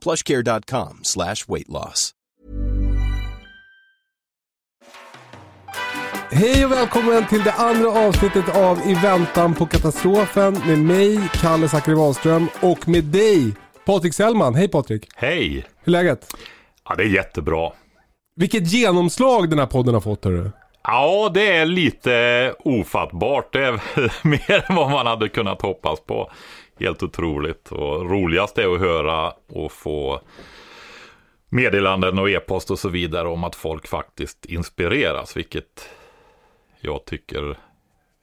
plushcare.com slash weight loss. Hej och välkommen till det andra avsnittet av I väntan på katastrofen med mig, Kalle Zackari Wahlström och med dig, Patrik Sellman. Hej Patrik! Hej! Hur är läget? Ja, det är jättebra. Vilket genomslag den här podden har fått hörru. Ja, det är lite ofattbart. Det är mer än vad man hade kunnat hoppas på. Helt otroligt. Och roligast är att höra och få meddelanden och e-post och så vidare om att folk faktiskt inspireras. Vilket jag tycker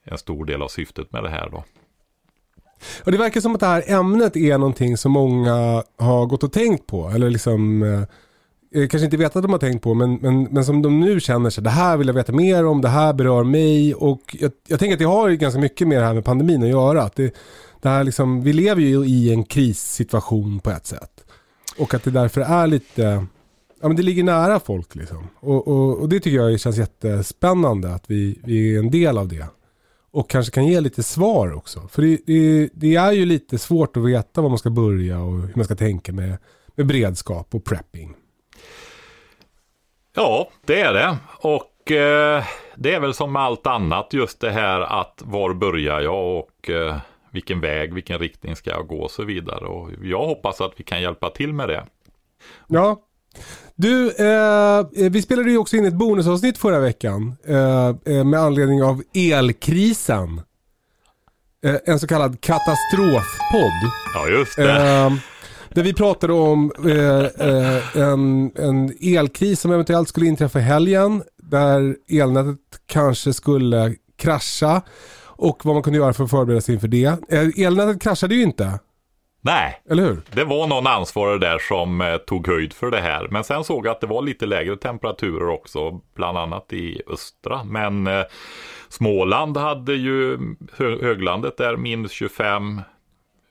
är en stor del av syftet med det här då. Och det verkar som att det här ämnet är någonting som många har gått och tänkt på. Eller liksom eh, eh kanske inte vet att de har tänkt på men, men, men som de nu känner sig, det här vill jag veta mer om, det här berör mig och jag, jag tänker att det har ganska mycket med det här med pandemin att göra. Att det, det här liksom, vi lever ju i en krissituation på ett sätt. Och att det därför är lite, ja men det ligger nära folk liksom. Och, och, och det tycker jag känns jättespännande att vi, vi är en del av det. Och kanske kan ge lite svar också. För det, det, det är ju lite svårt att veta var man ska börja och hur man ska tänka med, med beredskap och prepping. Ja, det är det. Och eh, det är väl som med allt annat just det här att var börjar jag och eh, vilken väg, vilken riktning ska jag gå och så vidare. Och jag hoppas att vi kan hjälpa till med det. Ja. Du, eh, vi spelade ju också in ett bonusavsnitt förra veckan eh, med anledning av elkrisen. Eh, en så kallad katastrofpodd. Ja, just det. Eh, där vi pratade om eh, en, en elkris som eventuellt skulle inträffa i helgen. Där elnätet kanske skulle krascha och vad man kunde göra för att förbereda sig inför det. Eh, elnätet kraschade ju inte. Nej, Eller hur? det var någon ansvarig där som eh, tog höjd för det här. Men sen såg jag att det var lite lägre temperaturer också, bland annat i östra. Men eh, Småland hade ju hö höglandet där minus 25.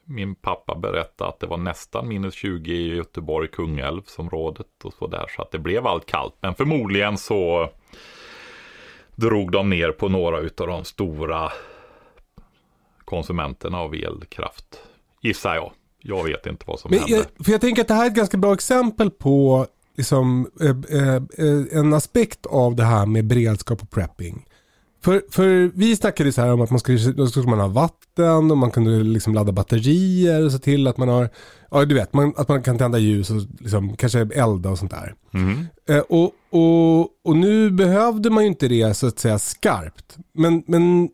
Min pappa berättade att det var nästan minus 20 i Göteborg, Kungälvsområdet och så där. Så att det blev allt kallt. Men förmodligen så drog de ner på några utav de stora konsumenterna av elkraft. Gissar jag. Jag vet inte vad som Men hände. jag, för jag tänker att det här är ett ganska bra exempel på liksom, eh, eh, eh, en aspekt av det här med beredskap och prepping. För, för vi snackade så här om att man skulle, då skulle man ha vatten och man kunde liksom ladda batterier och se till att man har, ja du vet, man, att man kan tända ljus och liksom, kanske elda och sånt där. Mhm. Eh, och, och, och nu behövde man ju inte det så att säga skarpt. Men, men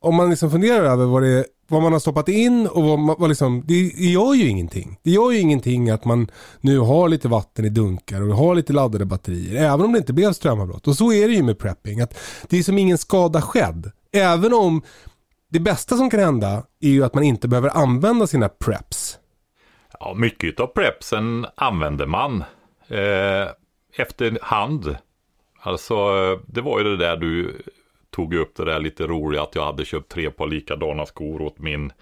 om man liksom funderar över vad, det, vad man har stoppat in och vad, man, vad liksom, det, det gör ju ingenting. Det gör ju ingenting att man nu har lite vatten i dunkar och har lite laddade batterier. Även om det inte blev strömavbrott. Och så är det ju med prepping. Att det är som ingen skada skedd. Även om det bästa som kan hända är ju att man inte behöver använda sina preps. Ja, mycket av prepsen använder man eh, efterhand. Alltså, eh, det var ju det där du tog upp det där lite roliga att jag hade köpt tre par likadana skor åt min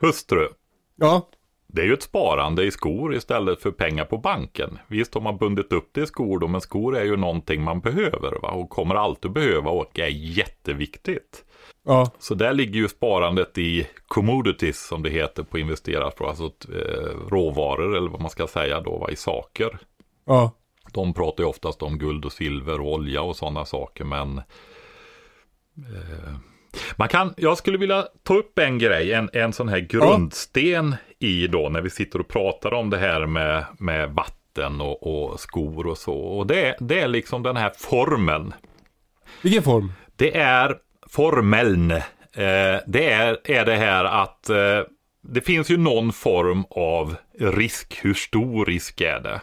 hustru. Ja, Det är ju ett sparande i skor istället för pengar på banken. Visst har man bundit upp det i skor då, men skor är ju någonting man behöver va? och kommer alltid behöva och är jätteviktigt. ja, Så där ligger ju sparandet i commodities som det heter på investerarspråk, alltså eh, råvaror eller vad man ska säga då, va? i saker. ja. De pratar ju oftast om guld och silver och olja och sådana saker, men man kan, jag skulle vilja ta upp en grej, en, en sån här grundsten i då när vi sitter och pratar om det här med, med vatten och, och skor och så. Och det, det är liksom den här formeln. Vilken form? Det är formeln. Eh, det är, är det här att eh, det finns ju någon form av risk. Hur stor risk är det?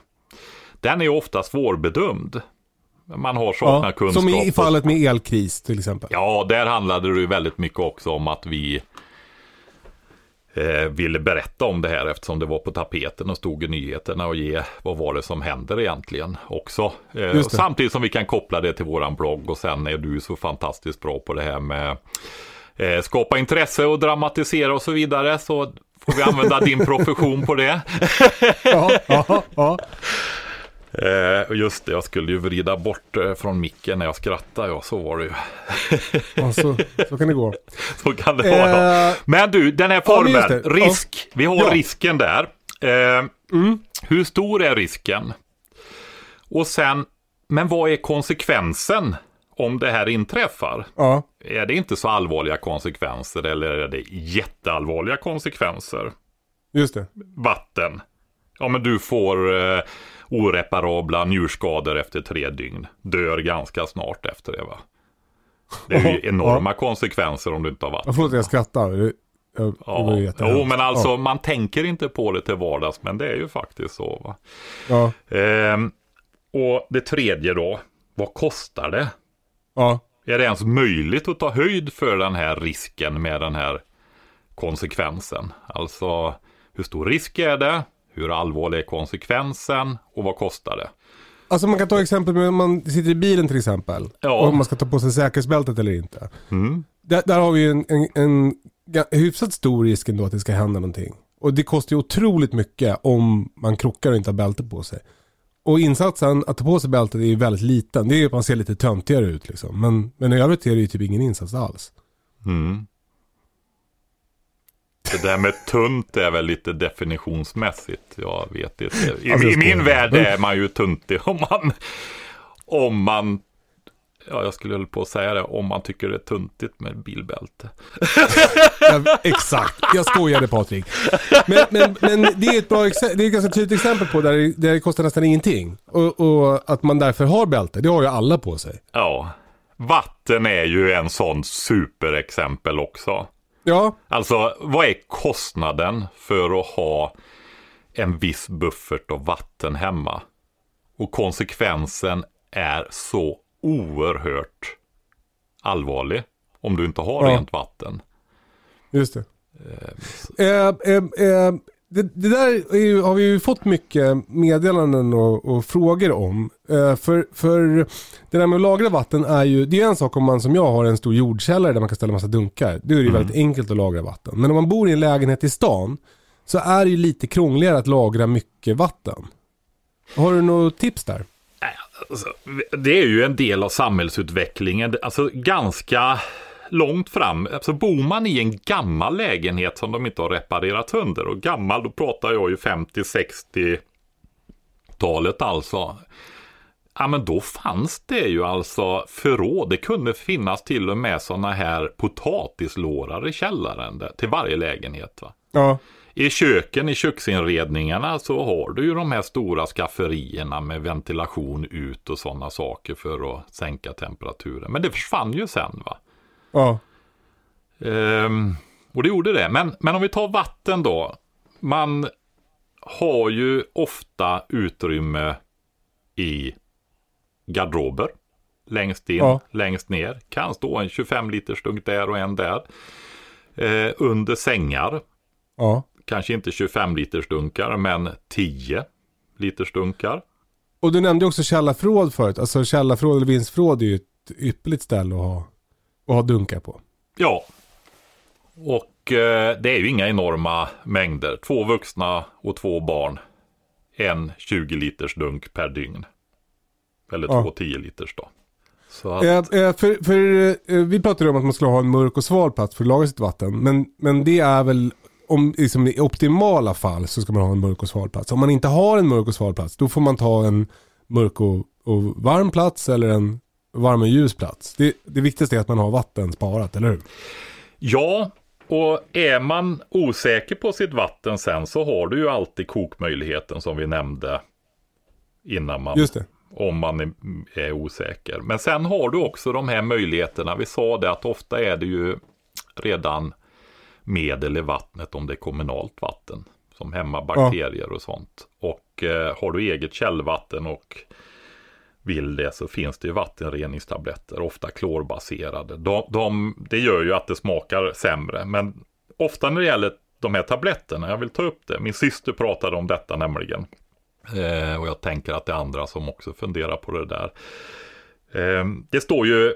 Den är ofta svårbedömd. Man har saknat ja, kunskap. Som i fallet med elkris till exempel. Ja, där handlade det ju väldigt mycket också om att vi eh, ville berätta om det här eftersom det var på tapeten och stod i nyheterna och ge vad var det som händer egentligen också. Eh, samtidigt som vi kan koppla det till våran blogg och sen är du så fantastiskt bra på det här med eh, skapa intresse och dramatisera och så vidare. Så får vi använda din profession på det. ja, ja, ja. Eh, just det, jag skulle ju vrida bort eh, från micken när jag skrattar. Ja, så var det ju. ja, så, så kan det gå. Så kan det vara. Eh, Men du, den här formen, ja, risk. Vi har ja. risken där. Eh, mm. Hur stor är risken? Och sen, men vad är konsekvensen om det här inträffar? Ja. Är det inte så allvarliga konsekvenser eller är det jätteallvarliga konsekvenser? Just det. Vatten. Ja, men du får eh, oreparabla njurskador efter tre dygn. Dör ganska snart efter det va. Det är ju enorma konsekvenser om du inte har vatten. Jag får att jag skrattar. Jag, ja. Jo men alltså ja. man tänker inte på det till vardags men det är ju faktiskt så. Va? Ja. Ehm, och det tredje då, vad kostar det? Ja. Är det ens möjligt att ta höjd för den här risken med den här konsekvensen? Alltså hur stor risk är det? Hur allvarlig är konsekvensen och vad kostar det? Alltså man kan ta exempel med om man sitter i bilen till exempel. Ja. Och man ska ta på sig säkerhetsbältet eller inte. Mm. Där, där, har vi en, en, en, hyfsat stor risk ändå att det ska hända någonting. Och det kostar ju otroligt mycket om man krockar och inte har bälte på sig. Och insatsen att ta på sig bältet är ju väldigt liten. Det är ju att man ser lite töntigare ut liksom. Men, men i övrigt är det ju typ ingen insats alls. Mm. Det där med tunt är väl lite definitionsmässigt. Jag vet inte. I, alltså, i min värld är man ju tuntig om man, om man Ja, jag skulle på att säga det, om man tycker det är tuntigt med bilbälte. Ja, exakt, jag skojade Patrik. Men, men, men det är ett bra det är ett ganska tydligt exempel på där det, där det kostar nästan ingenting. Och, och, att man därför har bälte, det har ju alla på sig. Ja, vatten är ju en sån superexempel också. Ja. Alltså, vad är kostnaden för att ha en viss buffert av vatten hemma? Och konsekvensen är så oerhört allvarlig om du inte har ja. rent vatten. Just det. Eh, eh, eh, det, det, där ju, har vi ju fått mycket meddelanden och, och frågor om. Eh, för, för det där med att lagra vatten är ju, det är en sak om man som jag har en stor jordkällare där man kan ställa massa dunkar. Då är det mm. väldigt enkelt att lagra vatten. Men om man bor i en lägenhet i stan så är det ju lite krångligare att lagra mycket vatten. Har du något tips där? Alltså, det är ju en del av samhällsutvecklingen. Alltså ganska långt fram. Alltså bor man i en gammal lägenhet som de inte har reparerat sönder. Och gammal, då pratar jag ju 50-60-talet alltså. Ja men då fanns det ju alltså förråd. Det kunde finnas till och med sådana här potatislårar i källaren där, till varje lägenhet. Va? Ja. I köken, i köksinredningarna så har du ju de här stora skafferierna med ventilation ut och sådana saker för att sänka temperaturen. Men det försvann ju sen va. Ja. Ehm, och det gjorde det. Men, men om vi tar vatten då. Man har ju ofta utrymme i garderober. Längst in, ja. längst ner. Kan stå en 25 liters dunk där och en där. Eh, under sängar. Ja. Kanske inte 25 liters dunkar men 10 liters dunkar. Och du nämnde också källarförråd förut. Alltså källarförråd eller vindsförråd är ju ett ypperligt ställe att ha och ha dunkar på. Ja. Och eh, det är ju inga enorma mängder. Två vuxna och två barn. En 20 liters dunk per dygn. Eller ja. två 10 liters då. Att... Eh, eh, för, för eh, vi pratade om att man skulle ha en mörk och sval plats för att lagra sitt vatten. Men, men det är väl om, liksom, i optimala fall så ska man ha en mörk och sval plats. Om man inte har en mörk och sval plats då får man ta en mörk och, och varm plats eller en varm och ljus plats. Det, det viktigaste är att man har vatten sparat, eller hur? Ja, och är man osäker på sitt vatten sen så har du ju alltid kokmöjligheten som vi nämnde innan man, Just det. om man är, är osäker. Men sen har du också de här möjligheterna. Vi sa det att ofta är det ju redan medel i vattnet om det är kommunalt vatten. Som hämmar bakterier och sånt. Och eh, har du eget källvatten och vill det så finns det ju vattenreningstabletter, ofta klorbaserade. De, de, det gör ju att det smakar sämre, men ofta när det gäller de här tabletterna, jag vill ta upp det, min syster pratade om detta nämligen. Eh, och jag tänker att det är andra som också funderar på det där. Eh, det står ju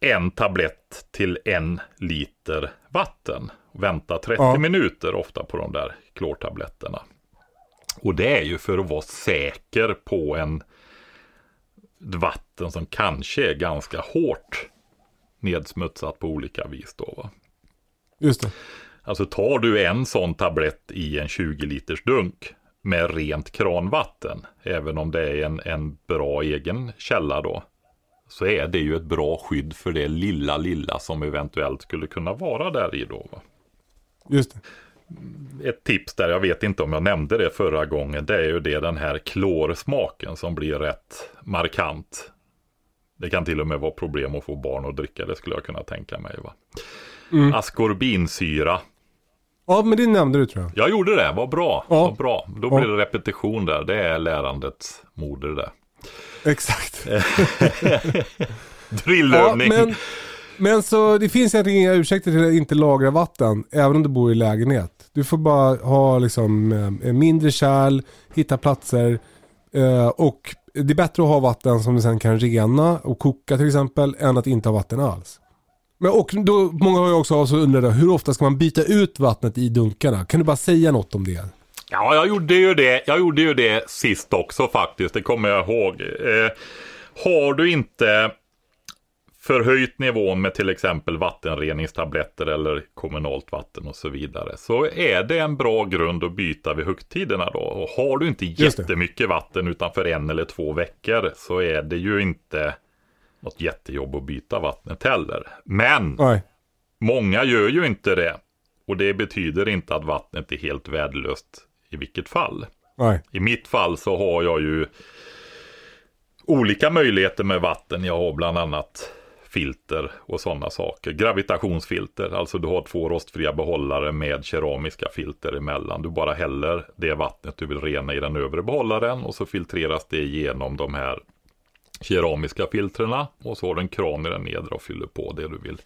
en tablett till en liter vatten. Vänta 30 Ja. minuter ofta på de där klortabletterna. Och det är ju för att vara säker på en vatten som kanske är ganska hårt nedsmutsat på olika vis då. Va? Just det. Alltså tar du en sån tablett i en 20 liters dunk med rent kranvatten, även om det är en, en bra egen källa då, så är det ju ett bra skydd för det lilla, lilla som eventuellt skulle kunna vara där i då. Va? Just det. Ett tips där, jag vet inte om jag nämnde det förra gången, det är ju det den här klorsmaken som blir rätt markant. Det kan till och med vara problem att få barn att dricka, det skulle jag kunna tänka mig. Va? Askorbinsyra Ja, men det nämnde du tror jag. Jag gjorde det, vad bra. Ja. Vad bra. Då Ja. blir det repetition där. Det är lärandets moder det. Exakt. Drillövning. Ja, men, men så det finns egentligen inga ursäkter till att inte lagra vatten, även om du bor i lägenhet. Du får bara ha liksom eh, mindre kärl, hitta platser eh, och det är bättre att ha vatten som du sen kan rena och koka till exempel, än att inte ha vatten alls. Men och då, många har ju också alltså undrat hur ofta ska man byta ut vattnet i dunkarna? Kan du bara säga något om det? Ja, jag gjorde ju det. Jag gjorde ju det sist också faktiskt. Det kommer jag ihåg. Eh, har du inte förhöjt nivån med till exempel vattenreningstabletter eller kommunalt vatten och så vidare. Så är det en bra grund att byta vid högtiderna då. Och har du inte jättemycket vatten utanför en eller två veckor så är det ju inte något jättejobb att byta vattnet heller. Men Nej. Många gör ju inte det. Och det betyder inte att vattnet är helt värdelöst i vilket fall. Nej. I mitt fall så har jag ju olika möjligheter med vatten. Jag har bland annat filter och sådana saker. Gravitationsfilter, alltså du har två rostfria behållare med keramiska filter emellan. Du bara häller det vattnet du vill rena i den övre behållaren och så filtreras det igenom de här keramiska filtrerna och så har du en kran i den nedre och fyller på det du vill.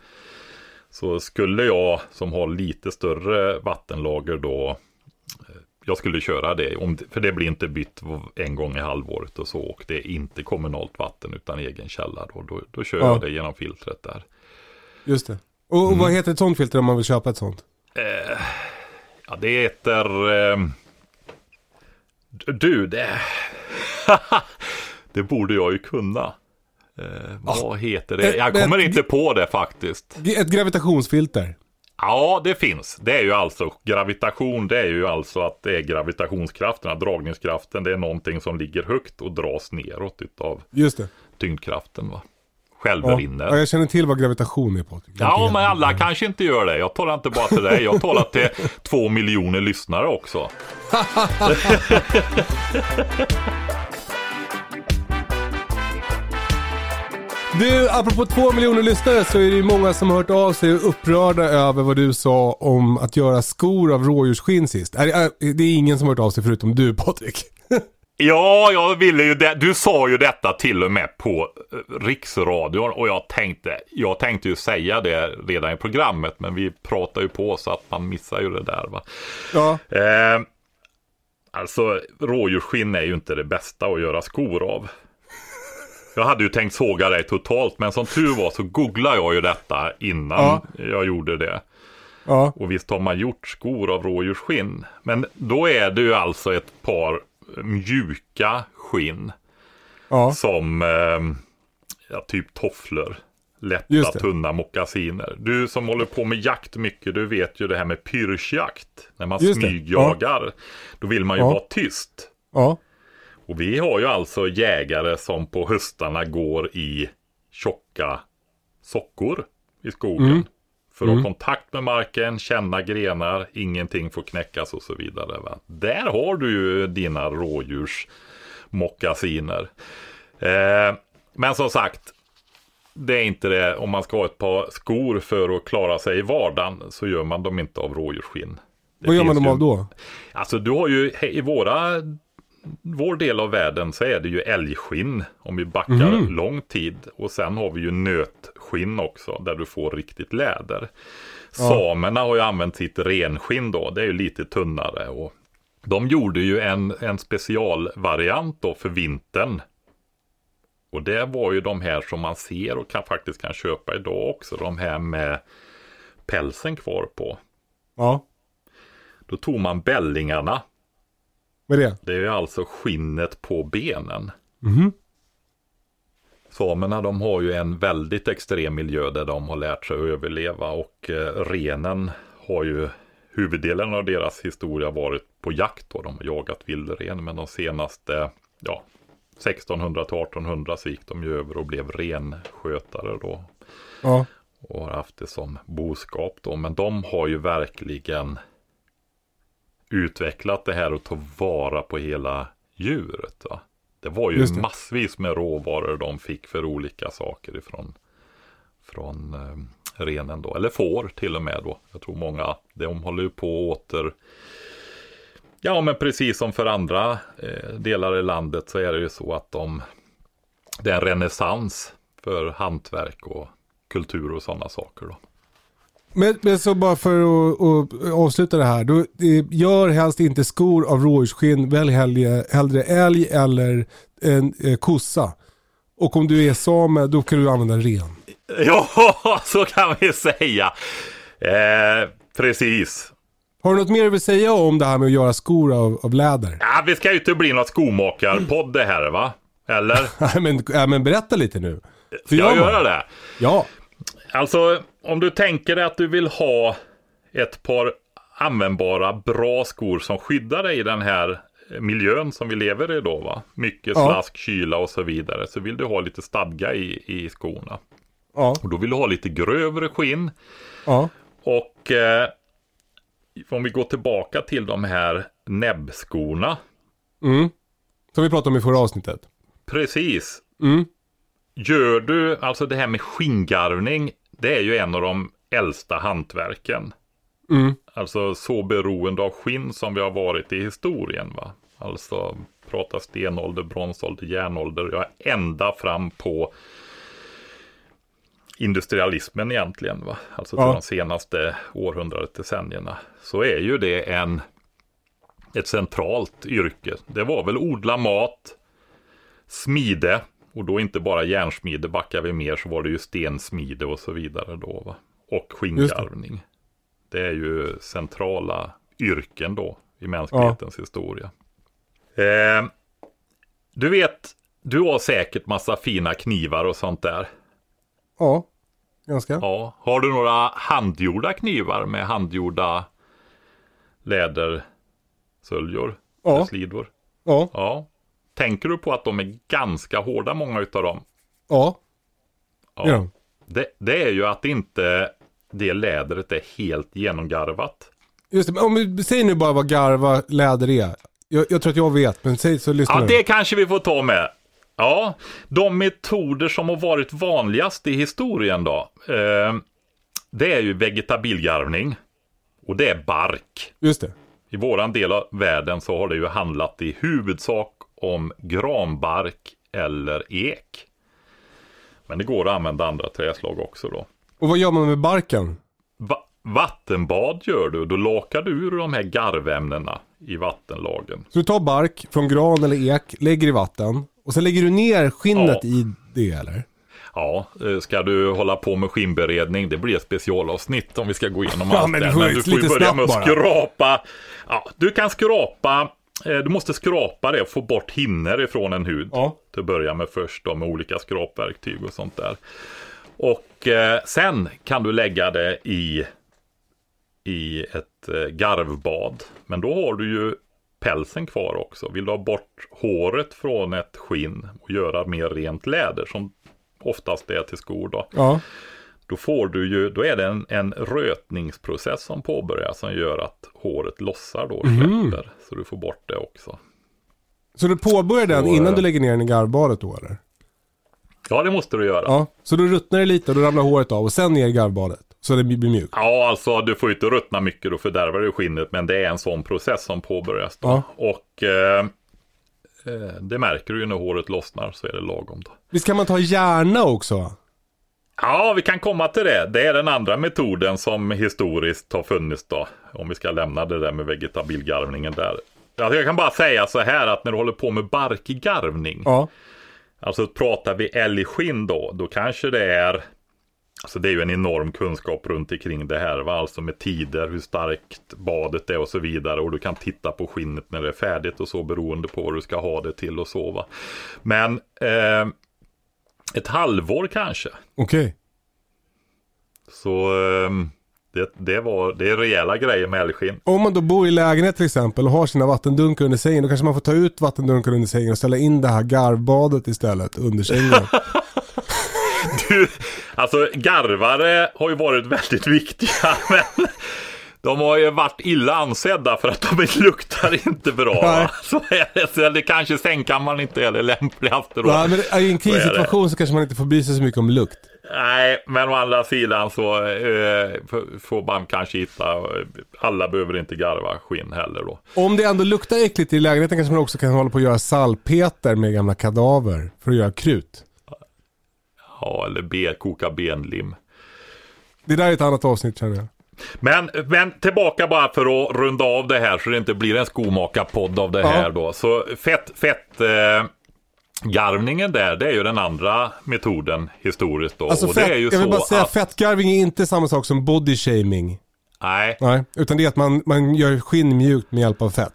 Så skulle jag som har lite större vattenlager då jag skulle köra det, om, för det blir inte bytt en gång i halvåret och så. Och det är inte kommunalt vatten utan egen källa. Då, då, då kör Ja. jag det genom filtret där. Just det. Och, och Mm. vad heter ett sånt filter om man vill köpa ett sånt? Ja, det heter... Eh, du, det... det borde jag ju kunna. Eh, vad heter det? Jag men- kommer inte på det faktiskt. Ett gravitationsfilter. Ja, det finns. Det är ju alltså gravitation. Det är ju alltså att det är gravitationskrafterna, dragningskraften. Det är någonting som ligger högt och dras neråt utav Just det. tyngdkraften. Va? Självrinner. ja, jag känner till vad gravitation är Patrik. Ja, men alla kanske inte gör det. Jag talar inte bara till dig. Jag talar till två miljoner lyssnare också. Du, apropå två miljoner lyssnare så är det ju många som har hört av sig och upprörda över vad du sa om att göra skor av rådjursskinn sist. Det är ingen som har hört av sig förutom du Patrik. Ja, jag ville ju det. Du sa ju detta till och med på eh, riksradion och jag tänkte, jag tänkte ju säga det redan i programmet, men vi pratar ju på så att man missar ju det där va. Ja, Eh, alltså, rådjursskinn är ju inte det bästa att göra skor av. Jag hade ju tänkt såga dig totalt, men som tur var så googlade jag ju detta innan Ja. jag gjorde det. ja, Och visst har man gjort skor av rådjursskinn. Men då är det ju alltså ett par mjuka skinn ja. som eh, ja, typ tofflor. Lätta, tunna mockasiner. Du som håller på med jakt mycket, du vet ju det här med pyrschjakt. När man Just smygjagar, då vill man ju Ja. vara tyst. ja. Och vi har ju alltså jägare som på höstarna går i tjocka sockor i skogen. Mm. För att ha kontakt med marken, känna grenar, ingenting får knäckas och så vidare. Va? Där har du ju dina mockasiner. Eh, men som sagt, det är inte det, om man ska ha ett par skor för att klara sig i vardagen så gör man dem inte av rådjursskinn. Det Vad gör man dem ju- av då? Alltså du har ju, i våra, vår del av världen så är det ju älgskinn om vi backar Mhm. lång tid. Och sen har vi ju nötskinn också där du får riktigt läder. Samerna har ju använt sitt renskinn då, det är ju lite tunnare. Och de gjorde ju en, en specialvariant då för vintern. Och det var ju de här som man ser och kan, faktiskt kan köpa idag också. De här med pälsen kvar på. Ja, Då tog man bällingarna vad är det? Det är alltså skinnet på benen. Mhm. Samerna de har ju en väldigt extrem miljö där de har lärt sig att överleva och eh, renen har ju huvuddelen av deras historia varit på jakt. Då. De har jagat vildren men de senaste ja, 1600 till 1800 så gick de ju över och blev renskötare då. Ja, Och har haft det som boskap då. Men de har ju verkligen utvecklat det här och ta vara på hela djuret. Va? Det var ju det. massvis med råvaror de fick för olika saker ifrån från eh, renen då. Eller får till och med då. Jag tror många, de håller ju på och åter Ja men precis som för andra eh, delar i landet så är det ju så att de Det är en renässans för hantverk och kultur och sådana saker då. Men, men så bara för att, att avsluta det här. Då, eh, gör helst inte skor av rådjursskinn. Välj hellre, hellre älg eller en eh, kossa. Och om du är same, då kan du använda ren. Ja, så kan vi säga. Eh, precis. Har du något mer du vill säga om det här med att göra skor av, av läder? Ja, vi ska ju inte bli något skomakarpodd det här va? Eller? Nej men, ja, men berätta lite nu. Ska jag göra det? Ja. Alltså, om du tänker dig att du vill ha ett par användbara, bra skor som skyddar dig i den här miljön som vi lever i då va? Mycket Ja. slask, kyla och så vidare. Så vill du ha lite stadga i, i skorna. Ja. Och då vill du ha lite grövre skinn. Ja. Och eh, om vi går tillbaka till de här näbbskorna. Mm. Som vi pratade om i förra avsnittet. Precis. Mm. Gör du, alltså det här med skinngarvning, det är ju en av de äldsta hantverken. Mm. Alltså så beroende av skinn som vi har varit i historien. va. Alltså prata stenålder, bronsålder, järnålder, ja ända fram på industrialismen egentligen. Va? Alltså till Ja. de senaste århundradet, decennierna. Så är ju det en, ett centralt yrke. Det var väl odla mat, smide, och då inte bara järnsmide, backar vi mer så var det ju stensmide och så vidare då. Va? Och skinngarvning. Det är ju centrala yrken då i mänsklighetens historia. Eh, du vet, du har säkert massa fina knivar och sånt där. Ja. Ganska. Ja. Har du några handgjorda knivar med handgjorda lädersöljor? Ja. Slidor? Ja. Ja. Tänker du på att de är ganska hårda, många utav dem? Ja. Ja. Ja. Det, det är ju att inte det lädret är helt genomgarvat. Just det, men om vi säger nu bara vad garva läder är. Jag, jag tror att jag vet, men säg så lyssnar Ja, det kanske vi får ta med. Ja, de metoder som har varit vanligast i historien då. Eh, det är ju vegetabilgarvning. Och det är bark. Just det. I våran del av världen så har det ju handlat i huvudsak om granbark eller ek. Men det går att använda andra träslag också då. Och vad gör man med barken? Va- vattenbad gör du, då lakar du ur de här garvämnena i vattenlagen. Så du tar bark från gran eller ek, lägger i vatten och sen lägger du ner skinnet Ja. i det eller? Ja, eh, ska du hålla på med skinnberedning, det blir ett specialavsnitt om vi ska gå igenom Ja, allt men det. ju du får ju börja med att bara. skrapa. Ja, du kan skrapa, du måste skrapa det och få bort hinner ifrån en hud. Ja. Till att börja med först då med olika skrapverktyg och sånt där. Och eh, sen kan du lägga det i, i ett eh, garvbad. Men då har du ju pälsen kvar också. Vill du ha bort håret från ett skinn och göra mer rent läder som oftast är till skor då. Ja. Då får du ju, då är det en, en rötningsprocess som påbörjas som gör att håret lossar då och släpper. Så du får bort det också. Så du påbörjar den Så, innan eh, du lägger ner den i garvbadet då eller? Ja, det måste du göra. Ja. Så då ruttnar det lite och då ramlar håret av och sen ner i garvbadet. Så det blir mjukt. Ja, alltså du får ju inte ruttna mycket, då fördärvar du skinnet. Men det är en sån process som påbörjas då. Ja. Och eh, eh, det märker du ju när håret lossnar så är det lagom då. Visst kan man ta hjärna också? Ja, vi kan komma till det. Det är den andra metoden som historiskt har funnits då. Om vi ska lämna det där med vegetabilgarvningen där. Alltså, jag kan bara säga så här att när du håller på med barkgarvning. Ja. Alltså pratar vi älgskinn då, då kanske det är Alltså det är ju en enorm kunskap runt omkring det här. Va? Alltså med tider, hur starkt badet är och så vidare. Och du kan titta på skinnet när det är färdigt och så beroende på vad du ska ha det till och så. Va? Men eh, ett halvår kanske. Okej. Så eh, det, det, var, det är rejäla grejer med älgskinn. Om man då bor i lägenhet till exempel och har sina vattendunkar under sängen. Då kanske man får ta ut vattendunkar under sängen och ställa in det här garvbadet istället under sängen. Du, alltså garvare har ju varit väldigt viktiga. Men de har ju varit illa ansedda för att de luktar inte bra. Så är det, så det kanske sängkammaren inte är det lämpligaste då. Nej, men i en krissituation så kanske man inte får bry sig så mycket om lukt. Nej, men å andra sidan så eh, får man kanske hitta, alla behöver inte garva skinn heller då. Om det ändå luktar äckligt i lägenheten kanske man också kan hålla på att göra salpeter med gamla kadaver för att göra krut. Ja, eller be, koka benlim. Det där är ett annat avsnitt känner jag. Men, men tillbaka bara för att runda av det här så det inte blir en skomakarpodd av det Ja. här då. Så fett, fett eh, garvningen där, det är ju den andra metoden historiskt då. Alltså och fett, det är ju jag vill bara säga att, fettgarvning är inte samma sak som body shaming. nej, Nej, utan det är att man, man gör skinn mjukt med hjälp av fett.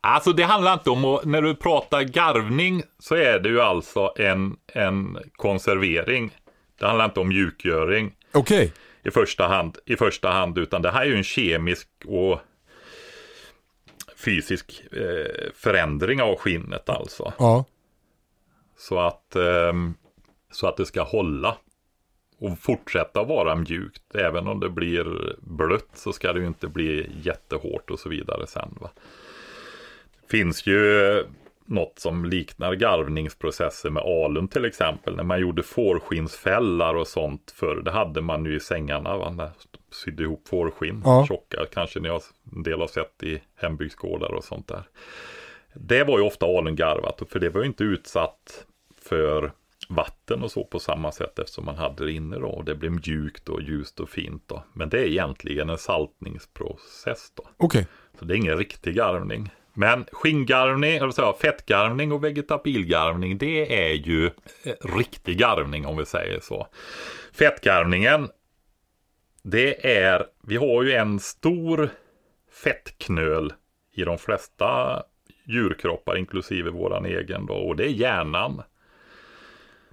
alltså det handlar inte om att, när du pratar garvning så är det ju alltså en, en konservering. Det handlar inte om mjukgöring. Okej. I första hand, i första hand utan det här är ju en kemisk och fysisk eh, förändring av skinnet alltså. Ja. Så att, ehm, så att det ska hålla och fortsätta vara mjukt. Även om det blir blött så ska det ju inte bli jättehårt och så vidare sen. Va? finns ju något som liknar garvningsprocesser med alun till exempel. När man gjorde fårskinnsfällar och sånt förr. Det hade man ju i sängarna. Va? När sydde ihop fårskinn. Ja. Tjocka. Kanske ni har en del har sett i hembygdsgårdar och sånt där. Det var ju ofta alungarvat. För det var ju inte utsatt för vatten och så på samma sätt eftersom man hade det inne då. Och det blev mjukt och ljust och fint då. Men det är egentligen en saltningsprocess då. Okej. Så det är ingen riktig garvning. Men skinngarvning, eller så, fettgarvning och vegetabilgarvning, det är ju eh, riktig garvning om vi säger så. Fettgarvningen, det är, vi har ju en stor fettknöl i de flesta djurkroppar, inklusive våran egen då, och det är hjärnan.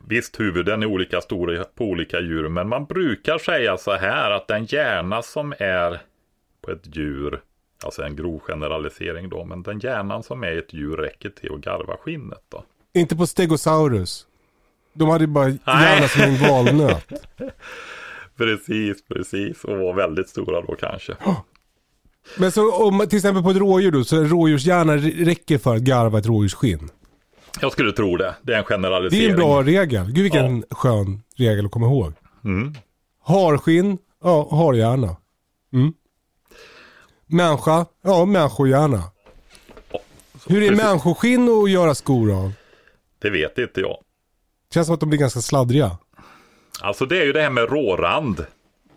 Visst, huvuden är olika stora på olika djur, men man brukar säga så här att den hjärna som är på ett djur, alltså en grov generalisering då, men den hjärnan som är ett djur räcker till att garva skinnet då. Inte på Stegosaurus. De hade ju bara hjärna som en valnöt. Precis, precis, och var väldigt stora då kanske. Men så om till exempel på ett rådjur då, så rådjurshjärna räcker för att garva ett rådjursskinn. Jag skulle tro det, det är en Det generalisering. är en bra regel. Gud vilken skön regel att komma ihåg. Mm. Harskinn, ja harhjärna. Mm. Människa, ja människohjärna. Hur är Precis. människoskinn att göra skor av? Det vet inte jag. Känns som att de blir ganska sladdriga. Alltså det är ju det här med rårand.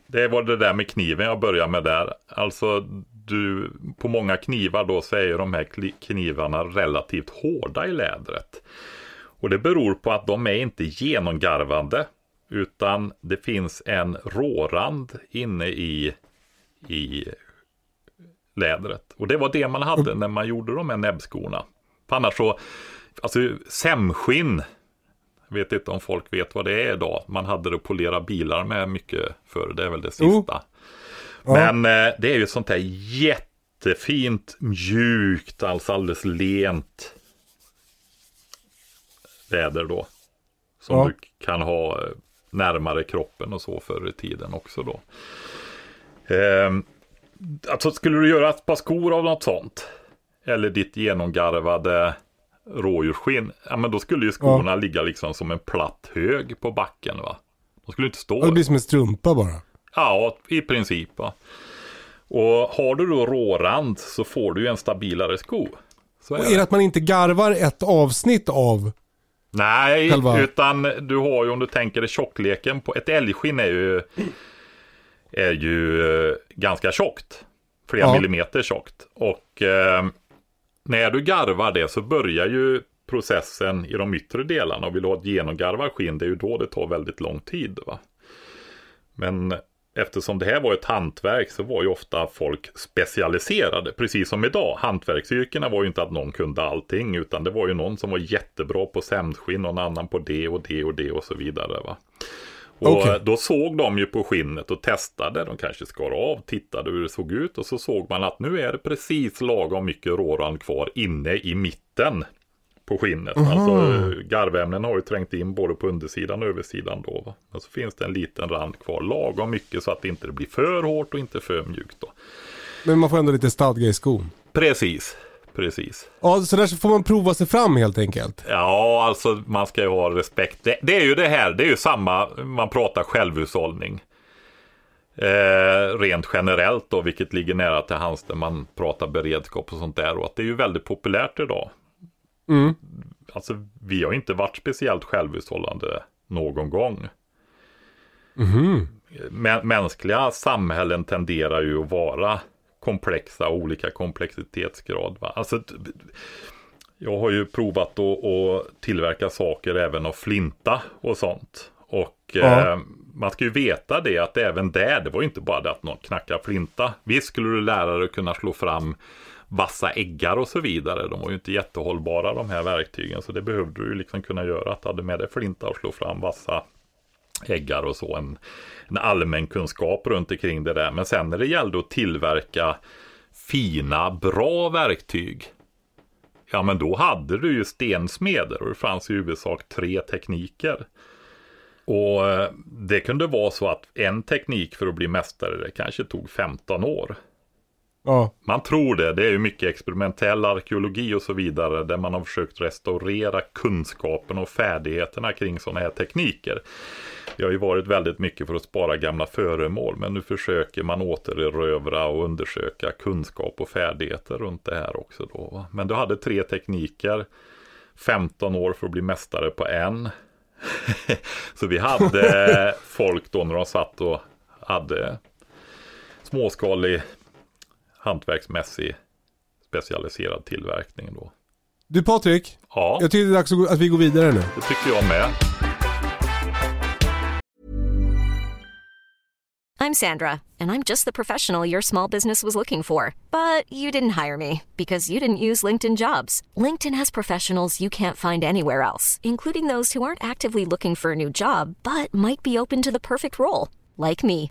Det var det där med kniven jag började med där. Alltså du, på många knivar då så är ju de här knivarna relativt hårda i lädret. Och det beror på att de är inte genomgarvande. Utan det finns en rårand inne i, i lädret. Och det var det man hade när man gjorde de här näbbskorna. För annars så, alltså sämskinn jag vet inte om folk vet vad det är idag. Man hade det att polera bilar med mycket förr. Det är väl det sista. Ja. Men eh, det är ju sånt där jättefint, mjukt, alltså alldeles lent läder då. Som Ja. du kan ha eh, närmare kroppen och så förr i tiden också då. Ehm, alltså skulle du göra ett par skor av något sånt? Eller ditt genomgarvade rådjursskinn, ja men då skulle ju skorna ligga liksom som en platt hög på backen va. De skulle inte stå. Och det blir som en strumpa bara. Ja, i princip. Va? Och har du då rårand så får du ju en stabilare sko. Så är, är det att man inte garvar ett avsnitt av Nej, själva... utan du har ju om du tänker dig tjockleken på ett älgskinn är ju, är ju eh, ganska tjockt. Flera ja. millimeter tjockt. Och eh, när du garvar det så börjar ju processen i de yttre delarna och vill du ha ett genomgarvat skinn det är ju då det tar väldigt lång tid. Va? Men eftersom det här var ett hantverk så var ju ofta folk specialiserade. Precis som idag. Hantverksyrkena var ju inte att någon kunde allting utan det var ju någon som var jättebra på sämskinn och någon annan på det och det och det och så vidare. Va? Och okay. då såg de ju på skinnet och testade. De kanske skar av, tittade hur det såg ut och så såg man att nu är det precis lagom mycket rårand kvar inne i mitten på skinnet. Mm. Alltså garvämnen har ju trängt in både på undersidan och översidan då. Va? Men så finns det en liten rand kvar, lagom mycket så att det inte blir för hårt och inte för mjukt då. Men man får ändå lite stadga i skon. Precis, precis. Ja, så där får man prova sig fram helt enkelt. Ja, alltså man ska ju ha respekt. Det, det är ju det här, det är ju samma, man pratar självhushållning. Eh, rent generellt då, vilket ligger nära till hands när man pratar beredskap och sånt där. Och att det är ju väldigt populärt idag. Mm. Alltså vi har inte varit speciellt självhushållande någon gång. Mm. mänskliga samhällen tenderar ju att vara komplexa, olika komplexitetsgrad. Va? Alltså, jag har ju provat att, att tillverka saker även av flinta och sånt. Och ja. eh, man ska ju veta det att även där, det var ju inte bara det att någon knackar flinta. Visst skulle du lära dig att kunna slå fram vassa äggar och så vidare. De var ju inte jättehållbara de här verktygen. Så det behövde du ju liksom kunna göra. Att du hade med dig flinta och slå fram vassa äggar och så. En, en allmän kunskap runt omkring det där. Men sen när det gällde att tillverka fina, bra verktyg. Ja men då hade du ju stensmeder och det fanns i huvudsak tre tekniker. Och eh, det kunde vara så att en teknik för att bli mästare det kanske tog 15 år. Ja. Man tror det. Det är ju mycket experimentell arkeologi och så vidare där man har försökt restaurera kunskapen och färdigheterna kring sådana här tekniker. Det har ju varit väldigt mycket för att spara gamla föremål men nu försöker man återerövra och undersöka kunskap och färdigheter runt det här också. Då. Men du hade tre tekniker, 15 år för att bli mästare på en. så vi hade folk då när de satt och hade småskalig hantverksmässig specialiserad tillverkning då. Du Patrik, ja. jag tycker det är dags att vi går vidare nu. Det tycker jag med. I'm Sandra and I'm just the professional your small business was looking for. But you didn't hire me because you didn't use LinkedIn jobs. LinkedIn has professionals you can't find anywhere else, including those who aren't actively looking for a new job but might be open to the perfect role, like me.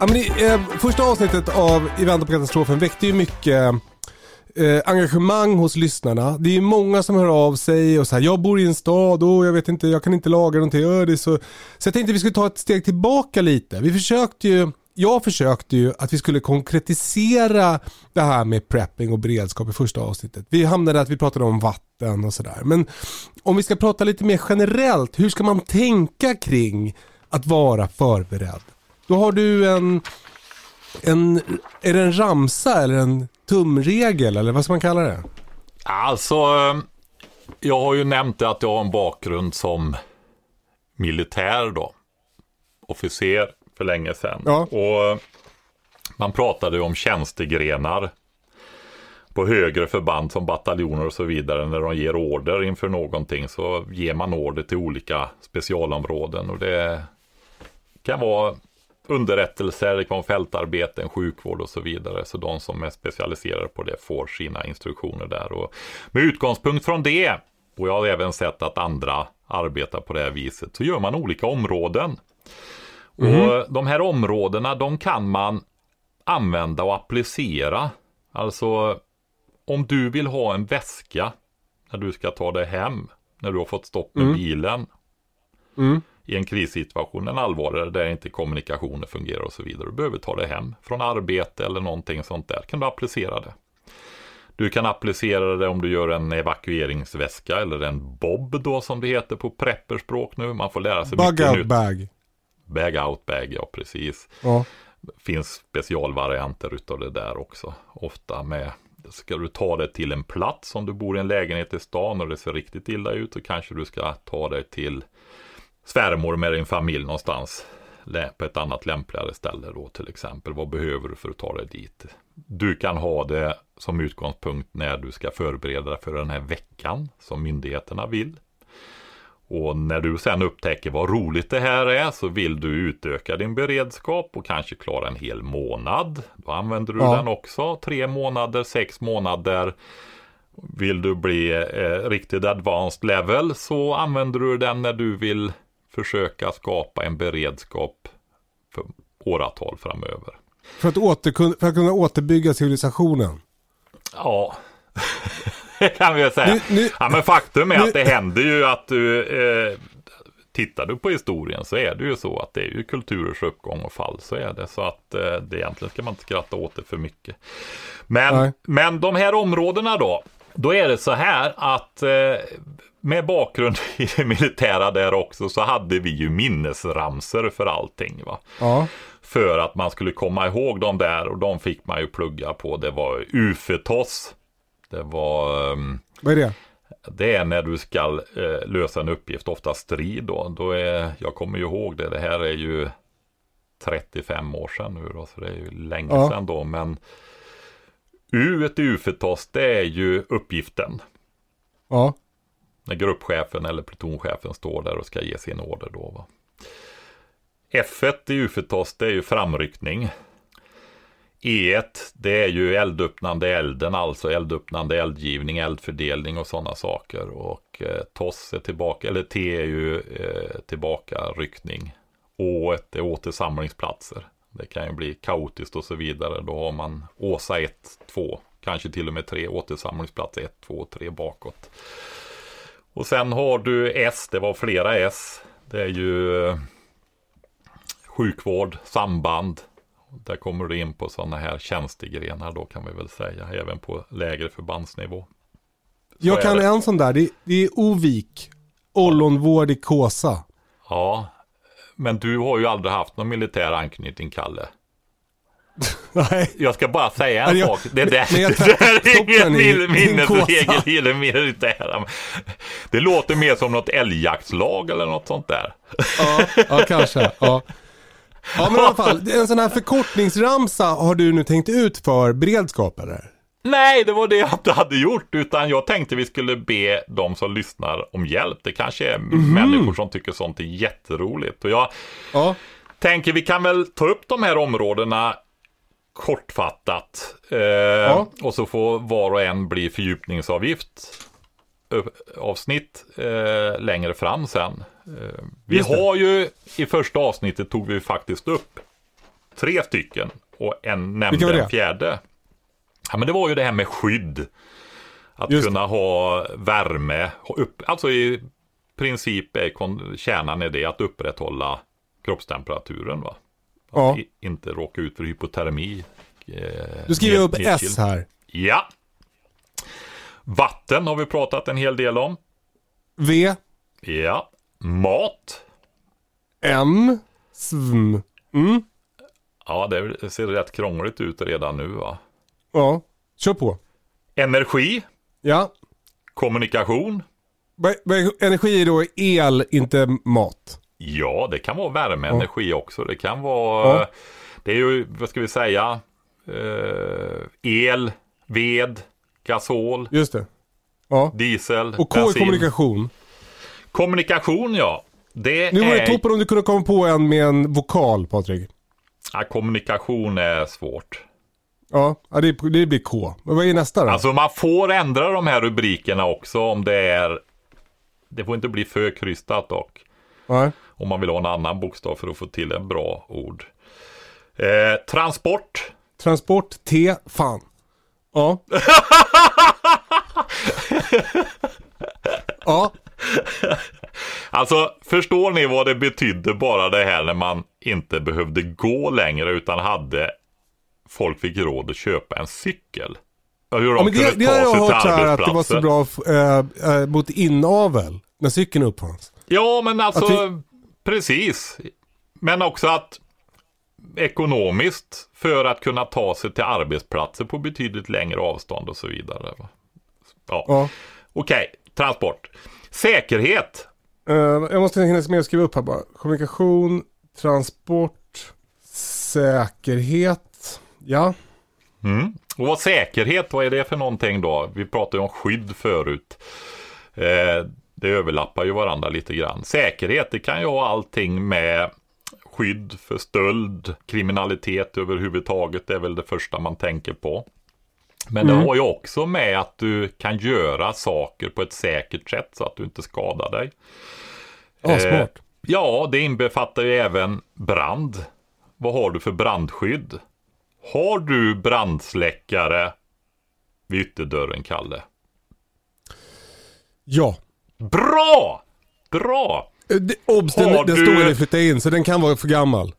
Ja, men det, eh, första avsnittet av I väntan på katastrofen väckte ju mycket eh, engagemang hos lyssnarna. Det är ju många som hör av sig och säger jag bor i en stad och jag vet inte, jag kan inte laga någonting. Ö, det så. så jag tänkte vi skulle ta ett steg tillbaka lite. Vi försökte ju jag försökte ju att vi skulle konkretisera det här med prepping och beredskap i första avsnittet. Vi hamnade att vi pratade om vatten och sådär. Men om vi ska prata lite mer generellt, hur ska man tänka kring att vara förberedd? Då har du en, en är det en ramsa eller en tumregel eller vad ska man kalla det? Alltså, jag har ju nämnt att jag har en bakgrund som militär då. Officer för länge sedan. Ja. Och man pratade ju om tjänstegrenar på högre förband som bataljoner och så vidare. När de ger order inför någonting så ger man order till olika specialområden. Och det kan vara underrättelser, det vara fältarbeten, sjukvård och så vidare. Så de som är specialiserade på det får sina instruktioner där. Och med utgångspunkt från det, och jag har även sett att andra arbetar på det här viset, så gör man olika områden. Och de här områdena, de kan man använda och applicera. Alltså, om du vill ha en väska när du ska ta dig hem, när du har fått stopp med bilen i en krissituation, en allvarligare där inte kommunikationer fungerar och så vidare. Du behöver ta dig hem från arbete eller någonting sånt där. Kan du applicera det? Du kan applicera det om du gör en evakueringsväska eller en bob då som det heter på prepperspråk nu. Man får lära sig Bug mycket out nytt. bag. Bag out bag, ja precis. Ja. finns specialvarianter utav det där också. Ofta med, ska du ta det till en plats om du bor i en lägenhet i stan och det ser riktigt illa ut så kanske du ska ta dig till svärmor med din familj någonstans. På ett annat lämpligare ställe då till exempel. Vad behöver du för att ta dig dit? Du kan ha det som utgångspunkt när du ska förbereda dig för den här veckan som myndigheterna vill. Och när du sen upptäcker vad roligt det här är så vill du utöka din beredskap och kanske klara en hel månad. Då använder du Ja. den också. Tre månader, sex månader. Vill du bli eh, riktigt advanced level så använder du den när du vill försöka skapa en beredskap för åratal framöver. För, att återkun- för att kunna återbygga civilisationen. Ja, det kan vi säga. Nu- nu- ja, men faktum är nu- att det händer ju att du eh, Tittar du på historien så är det ju så att det är ju kulturers uppgång och fall. Så är det. Så att eh, det egentligen ska man inte skratta åt det för mycket. Men, Nej. men de här områdena då. Då är det så här att eh, med bakgrund i det militära där också så hade vi ju minnesramser för allting. Va? Ja. för att man skulle komma ihåg dem där och de fick man ju plugga på. Det var UFETOS. Det var, ehm, Vad är det? det är när du ska eh, lösa en uppgift, ofta strid då. då är, jag kommer ju ihåg det, det här är ju 35 år sedan nu då, så det är ju länge Ja. sedan då. Men U, ett UFETOS, det är ju uppgiften. Ja. När gruppchefen eller plutonchefen står där och ska ge sin order då. Va? F1 i UFETOS det är ju framryckning. E1 det är ju eldöppnande elden, alltså eldöppnande eldgivning, eldfördelning och sådana saker. Och eh, TOS är tillbaka, eller T är ju eh, tillbaka ryckning. Å1 är återsamlingsplatser. Det kan ju bli kaotiskt och så vidare. Då har man Åsa 1, 2, kanske till och med 3 återsamlingsplatser 1, 2, 3 bakåt. Och sen har du S, det var flera S. Det är ju eh, sjukvård, samband. Där kommer du in på sådana här tjänstegrenar då kan vi väl säga, även på lägre förbandsnivå. Så Jag är kan det. en sån där. Det, det är Ovik. Ollonvård i Kåsa. Ja, men du har ju aldrig haft någon militär anknytning, Kalle. Nej. Jag ska bara säga en jag- sak. Det där, men jag det där är ingen min- minnesregel i det militära. Det låter mer som något älgjaktslag eller något sånt där. Ja, ja kanske. Ja. ja, men i alla fall. En sån här förkortningsramsa har du nu tänkt ut för beredskap eller? Nej, det var det jag inte hade gjort, utan jag tänkte vi skulle be de som lyssnar om hjälp. Det kanske är Mhm. människor som tycker sånt är jätteroligt. Och jag Ja. tänker vi kan väl ta upp de här områdena kortfattat. Eh, Och så får var och en bli fördjupningsavgift ö- avsnitt eh, längre fram sen. Eh, vi har ju i första avsnittet tog vi faktiskt upp tre stycken och en nämnde en fjärde. Ja, men det var ju det här med skydd. Att Just kunna ha värme. Upp, alltså i princip är kon- kärnan i det att upprätthålla kroppstemperaturen. Va? Ja. I- Inte råka ut för hypotermi. Eh, Du skriver upp nedkyld. S här. Ja. Vatten har vi pratat en hel del om. V, Ja. Mat. M, SVM. Mm. Ja, det ser rätt krångligt ut redan nu va. Ja, kör på. Energi. Ja. Kommunikation. Energi är då el, inte mat. Ja, det kan vara värmeenergi också. Det kan vara, Ja. det är ju, vad ska vi säga, eh, el, ved, gasol, Just det. Ja. diesel, Och K är kommunikation. Kommunikation ja. Det Nu var det är, toppen om du kunde komma på en med en vokal, Patrik. ja, kommunikation är svårt. Ja, det, det blir K. Men vad är nästa då? Alltså man får ändra de här rubrikerna också om det är, det får inte bli för krystat dock. ja. Om man vill ha en annan bokstav för att få till en bra ord. Eh, transport. Transport, T, fan. Ja. ja, Alltså, förstår ni vad det betydde bara det här när man inte behövde gå längre utan hade folk fick råd att köpa en cykel? Hur de ja men det, det har jag hört så här att det var så bra äh, mot inavel. När cykeln uppfanns. Ja, men alltså vi- precis. Men också att ekonomiskt för att kunna ta sig till arbetsplatser på betydligt längre avstånd och så vidare. Ja, Ja. okej. Transport. Säkerhet. Eh, jag måste hinna med att skriva upp här bara. Kommunikation, transport, säkerhet. Ja. Mm. Och vad säkerhet, vad är det för någonting då? Vi pratade ju om skydd förut. Eh, det överlappar ju varandra lite grann. Säkerhet, det kan ju ha allting med skydd för stöld, kriminalitet överhuvudtaget. Det är väl det första man tänker på. Men det har ju också med att du kan göra saker på ett säkert sätt så att du inte skadar dig. Ja, Eh, smart. Ja, det inbefattar ju även brand. Vad har du för brandskydd? Har du brandsläckare vid ytterdörren, Kalle? Ja. Bra! Bra! Eh, Obs, den, den du- jag flyttade in så den kan vara för gammal.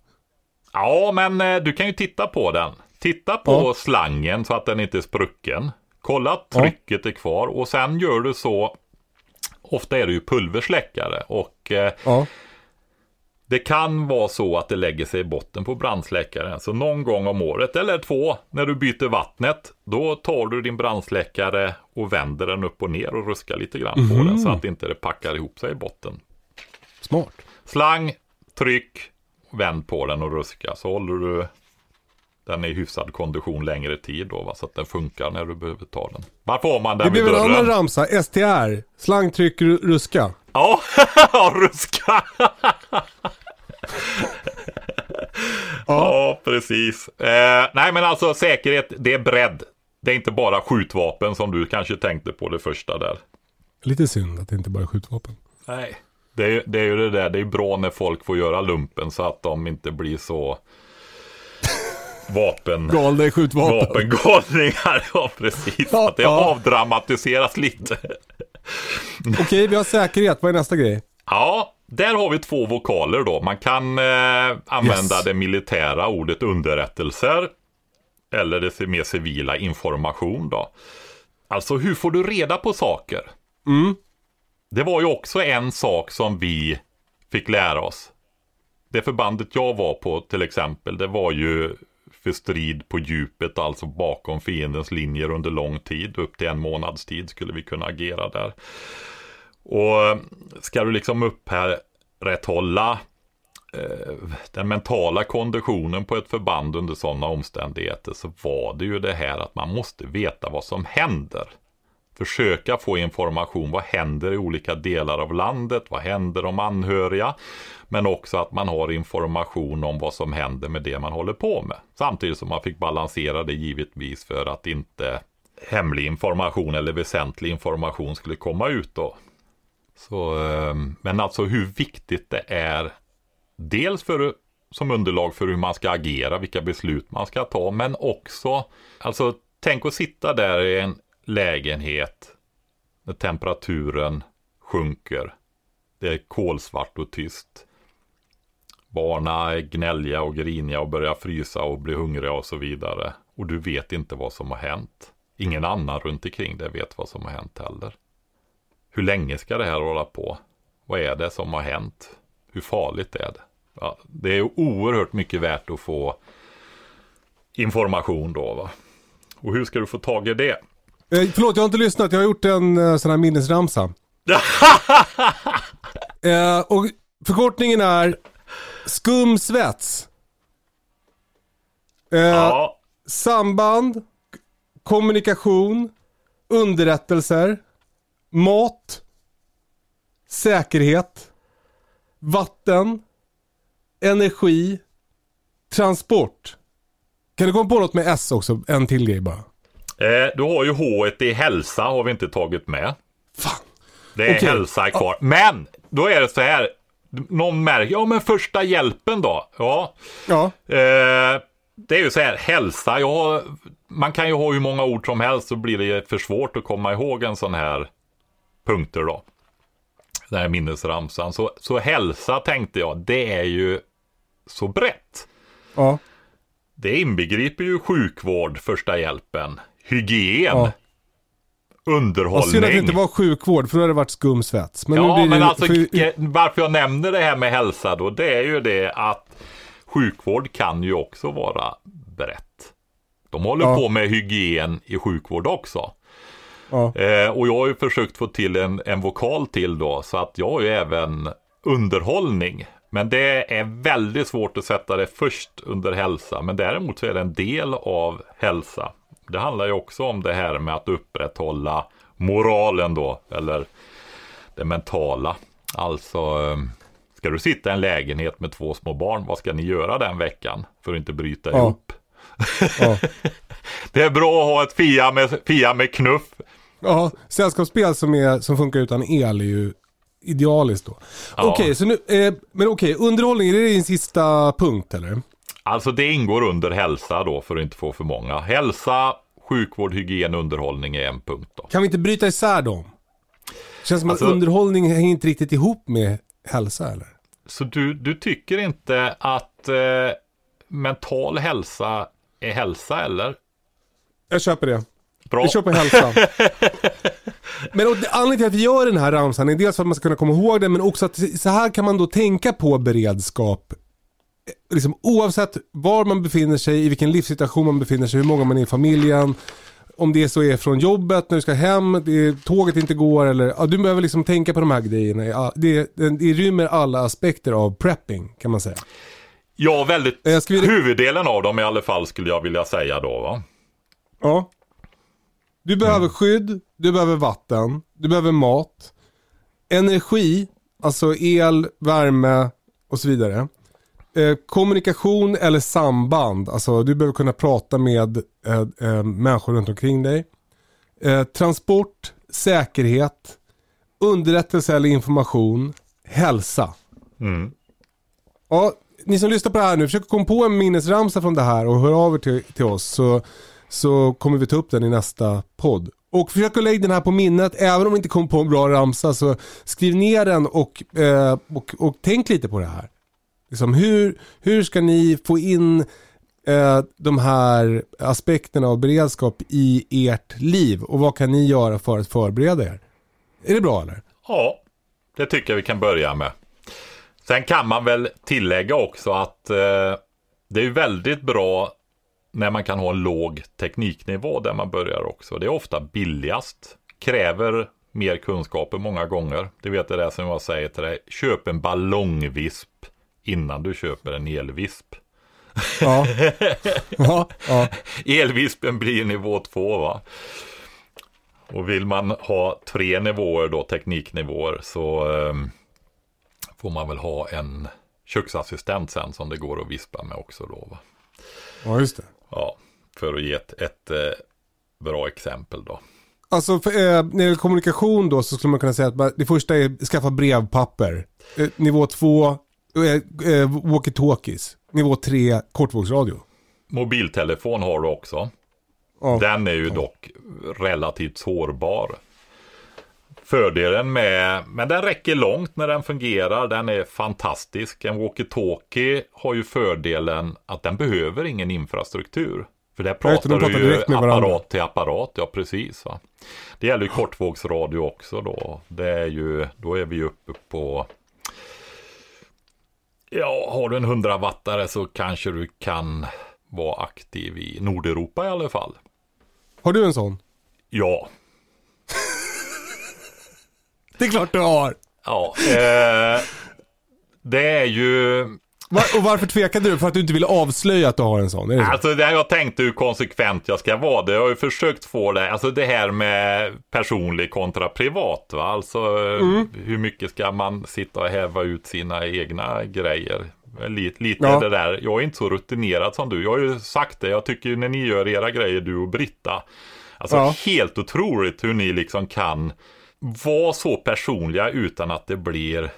Ja, men eh, du kan ju titta på den. Titta på Ja. slangen så att den inte är sprucken. Kolla att trycket är kvar och sen gör du så. Ofta är det ju pulversläckare och eh, Ja. Det kan vara så att det lägger sig i botten på brandsläckaren. Så någon gång om året eller två när du byter vattnet. Då tar du din brandsläckare och vänder den upp och ner och ruskar lite grann på den så att inte det packar ihop sig i botten. Smart. Slang, tryck, vänd på den och ruska. Så håller du den i hyfsad kondition längre tid då va? så att den funkar när du behöver ta den. Varför har man den Det vid blev en annan ramsa. STR. Slang, tryck, ru- ruska. Ja, ruska! ja. precis. Eh, nej, men alltså säkerhet, det är bredd. Det är inte bara skjutvapen som du kanske tänkte på det första där. Lite synd att det inte bara är skjutvapen. Nej. Det är, det är ju det där, det är bra när folk får göra lumpen så att de inte blir så vapen... Galna i skjutvapen. Vapengalningar, ja precis. Ja, Att det ja. avdramatiseras lite. Okej, vi har säkerhet. Vad är nästa grej? Ja, där har vi två vokaler då. Man kan eh, använda Yes. det militära ordet underrättelser. Eller det mer civila information då. Alltså hur får du reda på saker? Det var ju också en sak som vi fick lära oss. Det förbandet jag var på till exempel, det var ju för strid på djupet, alltså bakom fiendens linjer under lång tid. Upp till en månads tid skulle vi kunna agera där. Och ska du liksom upprätthålla eh, den mentala konditionen på ett förband under sådana omständigheter så var det ju det här att man måste veta vad som händer. Försöka få information, vad händer i olika delar av landet, vad händer om anhöriga, men också att man har information om vad som händer med det man håller på med. Samtidigt som man fick balansera det givetvis för att inte hemlig information eller väsentlig information skulle komma ut då. Så, ehm, men alltså hur viktigt det är dels för, som underlag för hur man ska agera, vilka beslut man ska ta, men också, alltså tänk att sitta där i en lägenhet när temperaturen sjunker. Det är kolsvart och tyst. Barna är gnälliga och griniga och börjar frysa och bli hungriga och så vidare. Och du vet inte vad som har hänt. Ingen annan runt omkring dig vet vad som har hänt heller. Hur länge ska det här hålla på? Vad är det som har hänt? Hur farligt är det? Ja, det är oerhört mycket värt att få information då va. Och hur ska du få tag i det? Eh, förlåt, jag har inte lyssnat. Jag har gjort en eh, sån här minnesramsa. eh, och förkortningen är skumsvets. Eh, Ja, Samband, kommunikation, underrättelser, mat, säkerhet, vatten, energi, transport. Kan du komma på något med S också? En till grej bara. eh, du har ju H i hälsa har vi inte tagit med. Fan. Det är Okej. hälsa kvar. Men då är det så här. Någon märker, ja men första hjälpen då? Ja, Ja, eh, det är ju så här, hälsa. Har, man kan ju ha hur många ord som helst så blir det för svårt att komma ihåg en sån här punkter då. Den här minnesramsan. Så, så hälsa tänkte jag, det är ju så brett. ja, Det inbegriper ju sjukvård, första hjälpen, hygien, Ja. Underhållning. synd att det inte var sjukvård för då hade det varit skumsvets. Men nu Ja, men det, alltså för- eh, varför jag nämner det här med hälsa då, det är ju det att sjukvård kan ju också vara brett. De håller Ja. på med hygien i sjukvård också. Ja. Eh, och jag har ju försökt få till en, en vokal till då, så att jag har ju även underhållning. Men det är väldigt svårt att sätta det först under hälsa. Men däremot så är det en del av hälsa. Det handlar ju också om det här med att upprätthålla moralen då, eller det mentala. Alltså, eh, ska du sitta i en lägenhet med två små barn, vad ska ni göra den veckan för att inte bryta Ja. ihop? Ja. Det är bra att ha ett Fia med, Fia med knuff. Ja, sällskapsspel som, är, som funkar utan el är ju idealiskt då. Ja. Okej, så nu, eh, men okej, underhållning, är det din sista punkt eller? Alltså det ingår under hälsa då för att inte få för många. Hälsa, sjukvård, hygien, underhållning är en punkt då. Kan vi inte bryta isär dem? Känns som Alltså- att underhållning hänger inte riktigt ihop med hälsa eller? Så du, du tycker inte att eh, mental hälsa är hälsa eller? Jag köper det. Bra. Jag köper hälsa. men och, det- anledningen till att vi gör den här ramsan är dels för att man ska kunna komma ihåg den men också att så här kan man då tänka på beredskap. Eh, Liksom, oavsett var man befinner sig, i vilken livssituation man befinner sig, hur många man är i familjen. Om det så är från jobbet, när du ska hem, det, tåget inte går eller ja, du behöver liksom tänka på de här grejerna. Det, det, det rymmer alla aspekter av prepping kan man säga. Ja, väldigt. Vi- Huvuddelen av dem i alla fall skulle jag vilja säga då va. Ja. Du behöver skydd, du behöver vatten, du behöver mat, energi, alltså el, värme och så vidare. Eh, kommunikation eller samband, alltså du behöver kunna prata med eh, eh, människor runt omkring dig. Eh, transport, säkerhet, underrättelse eller information, hälsa. Mm. Ja, ni som lyssnar på det här nu, försök komma på en minnesramsa från det här och hör av er till, till oss så, så kommer vi ta upp den i nästa podd. Och försök att lägga den här på minnet, även om vi inte kommer på en bra ramsa så skriv ner den och, eh, och, och tänk lite på det här. Liksom, hur, hur ska ni få in eh, de här aspekterna av beredskap i ert liv och vad kan ni göra för att förbereda er? Är det bra eller? Ja, det tycker jag vi kan börja med. Sen kan man väl tillägga också att eh, det är väldigt bra när man kan ha en låg tekniknivå där man börjar också. Det är ofta billigast, kräver mer kunskaper många gånger. Du vet det där som jag säger till dig, köp en ballongvisp innan du köper en elvisp. Ja. ja, ja. Elvispen blir nivå två va. Och vill man ha tre nivåer då, tekniknivåer, så ehm, får man väl ha en köksassistent sen som det går att vispa med också då. Va? ja just det. Ja, för att ge ett, ett eh, bra exempel då. Alltså för, eh, när det gäller kommunikation då så skulle man kunna säga att det första är skaffa brevpapper. Eh, nivå två, eh, eh, walkie-talkies. Nivå tre, kortvågsradio. Mobiltelefon har du också. Ja. Den är ju dock relativt sårbar. Fördelen med, men den räcker långt när den fungerar, den är fantastisk. En walkie-talkie har ju fördelen att den behöver ingen infrastruktur. För där pratar, de pratar du ju apparat till apparat, ja precis. Va? Det gäller ju kortvågsradio också då. Det är ju, då är vi uppe på Ja, har du en 100 wattare så kanske du kan vara aktiv i Nordeuropa i alla fall. Har du en sån? Ja, Det är klart du har. ja. Eh, det är ju, Va- och varför tvekade du? För att du inte ville avslöja att du har en sån? Är det så? alltså det jag tänkte hur konsekvent jag ska vara. Det jag har ju försökt få det, alltså det här med personlig kontra privat. Va? Alltså hur mycket ska man sitta och häva ut sina egna grejer? Lite, lite Ja. det där, jag är inte så rutinerad som du. Jag har ju sagt det, jag tycker när ni gör era grejer, du och Britta. Alltså Ja. helt otroligt hur ni liksom kan vara så personliga utan att det blir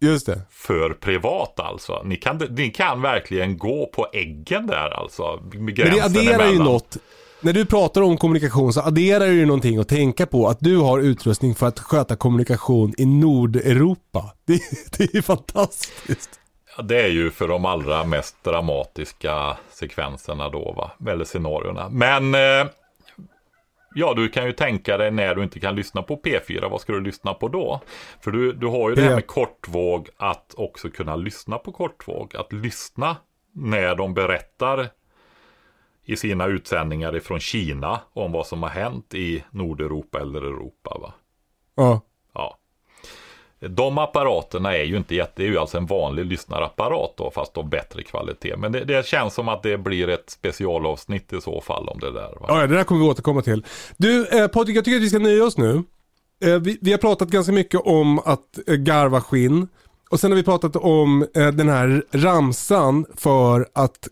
Just det. för privat alltså. Ni kan, ni kan verkligen gå på äggen där alltså. Men det adderar ju emellan. något. När du pratar om kommunikation så adderar det ju någonting att tänka på att du har utrustning för att sköta kommunikation i Nordeuropa. Det, det är ju fantastiskt. Ja, det är ju för de allra mest dramatiska sekvenserna då va, eller scenarierna. Men eh, ja, du kan ju tänka dig när du inte kan lyssna på P4, vad ska du lyssna på då? För du, du har ju det här med kortvåg, att också kunna lyssna på kortvåg. Att lyssna när de berättar i sina utsändningar ifrån Kina om vad som har hänt i Nordeuropa eller Europa. Va? Ja. De apparaterna är ju inte jätte, det är ju alltså en vanlig lyssnarapparat då, fast av bättre kvalitet. Men det, det känns som att det blir ett specialavsnitt i så fall om det där. Va? Ja, ja, det där kommer vi återkomma till. Du, eh, Patrik, jag tycker att vi ska nöja oss nu. Eh, vi, vi har pratat ganska mycket om att eh, garva skinn. Och sen har vi pratat om eh, den här ramsan för att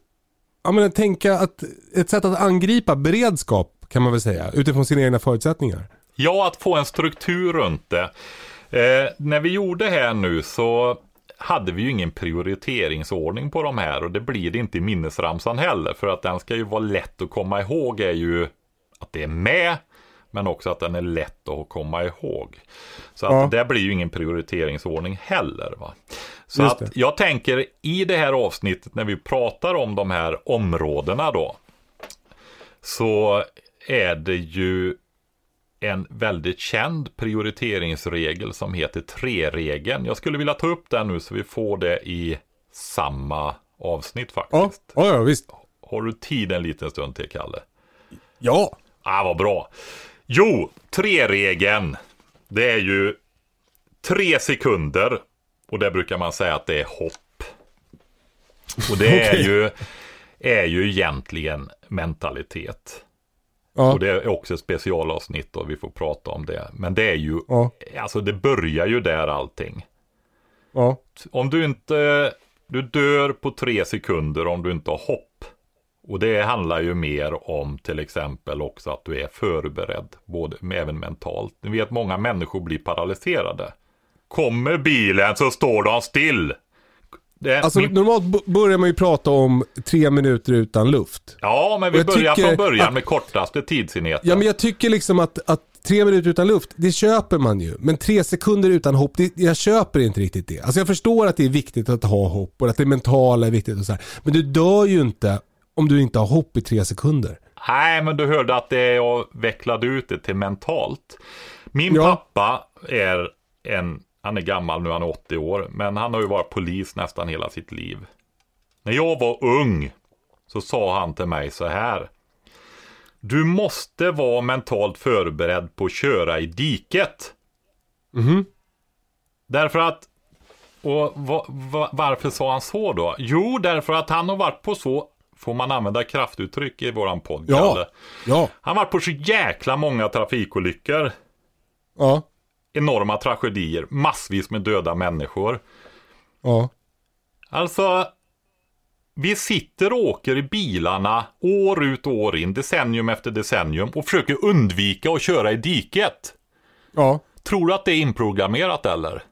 ja, men, tänka att ett sätt att angripa beredskap kan man väl säga utifrån sina egna förutsättningar. Ja, att få en struktur runt det. Eh, när vi gjorde här nu så hade vi ju ingen prioriteringsordning på de här och det blir det inte i minnesramsan heller. För att den ska ju vara lätt att komma ihåg är ju att det är med men också att den är lätt att komma ihåg. Så att Ja. det blir ju ingen prioriteringsordning heller. Va? Så Just att det. jag tänker i det här avsnittet när vi pratar om de här områdena då. Så är det ju en väldigt känd prioriteringsregel som heter tre-regeln. Jag skulle vilja ta upp den nu så vi får det i samma avsnitt faktiskt. ja, ja visst. Har du tid en liten stund till, Kalle? Ja. Ah, vad bra. Jo, tre-regeln. Det är ju tre sekunder. Och det brukar man säga att det är hopp. Och det är, ju, är ju egentligen mentalitet. Ja. Och det är också ett specialavsnitt och vi får prata om det. Men det är ju, Ja. alltså det börjar ju där allting. Ja. Om du inte, du dör på tre sekunder om du inte har hopp. Och det handlar ju mer om till exempel också att du är förberedd, både, även mentalt. Ni vet många människor blir paralyserade. Kommer bilen så står de still. Det, Alltså min, normalt börjar man ju prata om tre minuter utan luft. ja, men vi börjar från början att- med kortaste tidsenheten. Ja men jag tycker liksom att, att tre minuter utan luft, det köper man ju. Men tre sekunder utan hopp, det, jag köper inte riktigt det. Alltså jag förstår att det är viktigt att ha hopp och att det mentala är viktigt och så här. Men du dör ju inte om du inte har hopp i tre sekunder. Nej, men du hörde att det jag vecklade ut det till mentalt. Min Ja. pappa är en, han är gammal nu, han är 80 år, men han har ju varit polis nästan hela sitt liv. När jag var ung så sa han till mig så här. Du måste vara mentalt förberedd på att köra i diket. Därför att, och va, va, varför sa han så då? Jo, därför att han har varit på så, får man använda kraftuttryck i våran podd, Ja. Ja. Han har varit på så jäkla många trafikolyckor. Ja. Enorma tragedier, massvis med döda människor. Ja. Alltså, vi sitter och åker i bilarna år ut och år in, decennium efter decennium och försöker undvika att köra i diket. Ja. Tror du att det är inprogrammerat eller?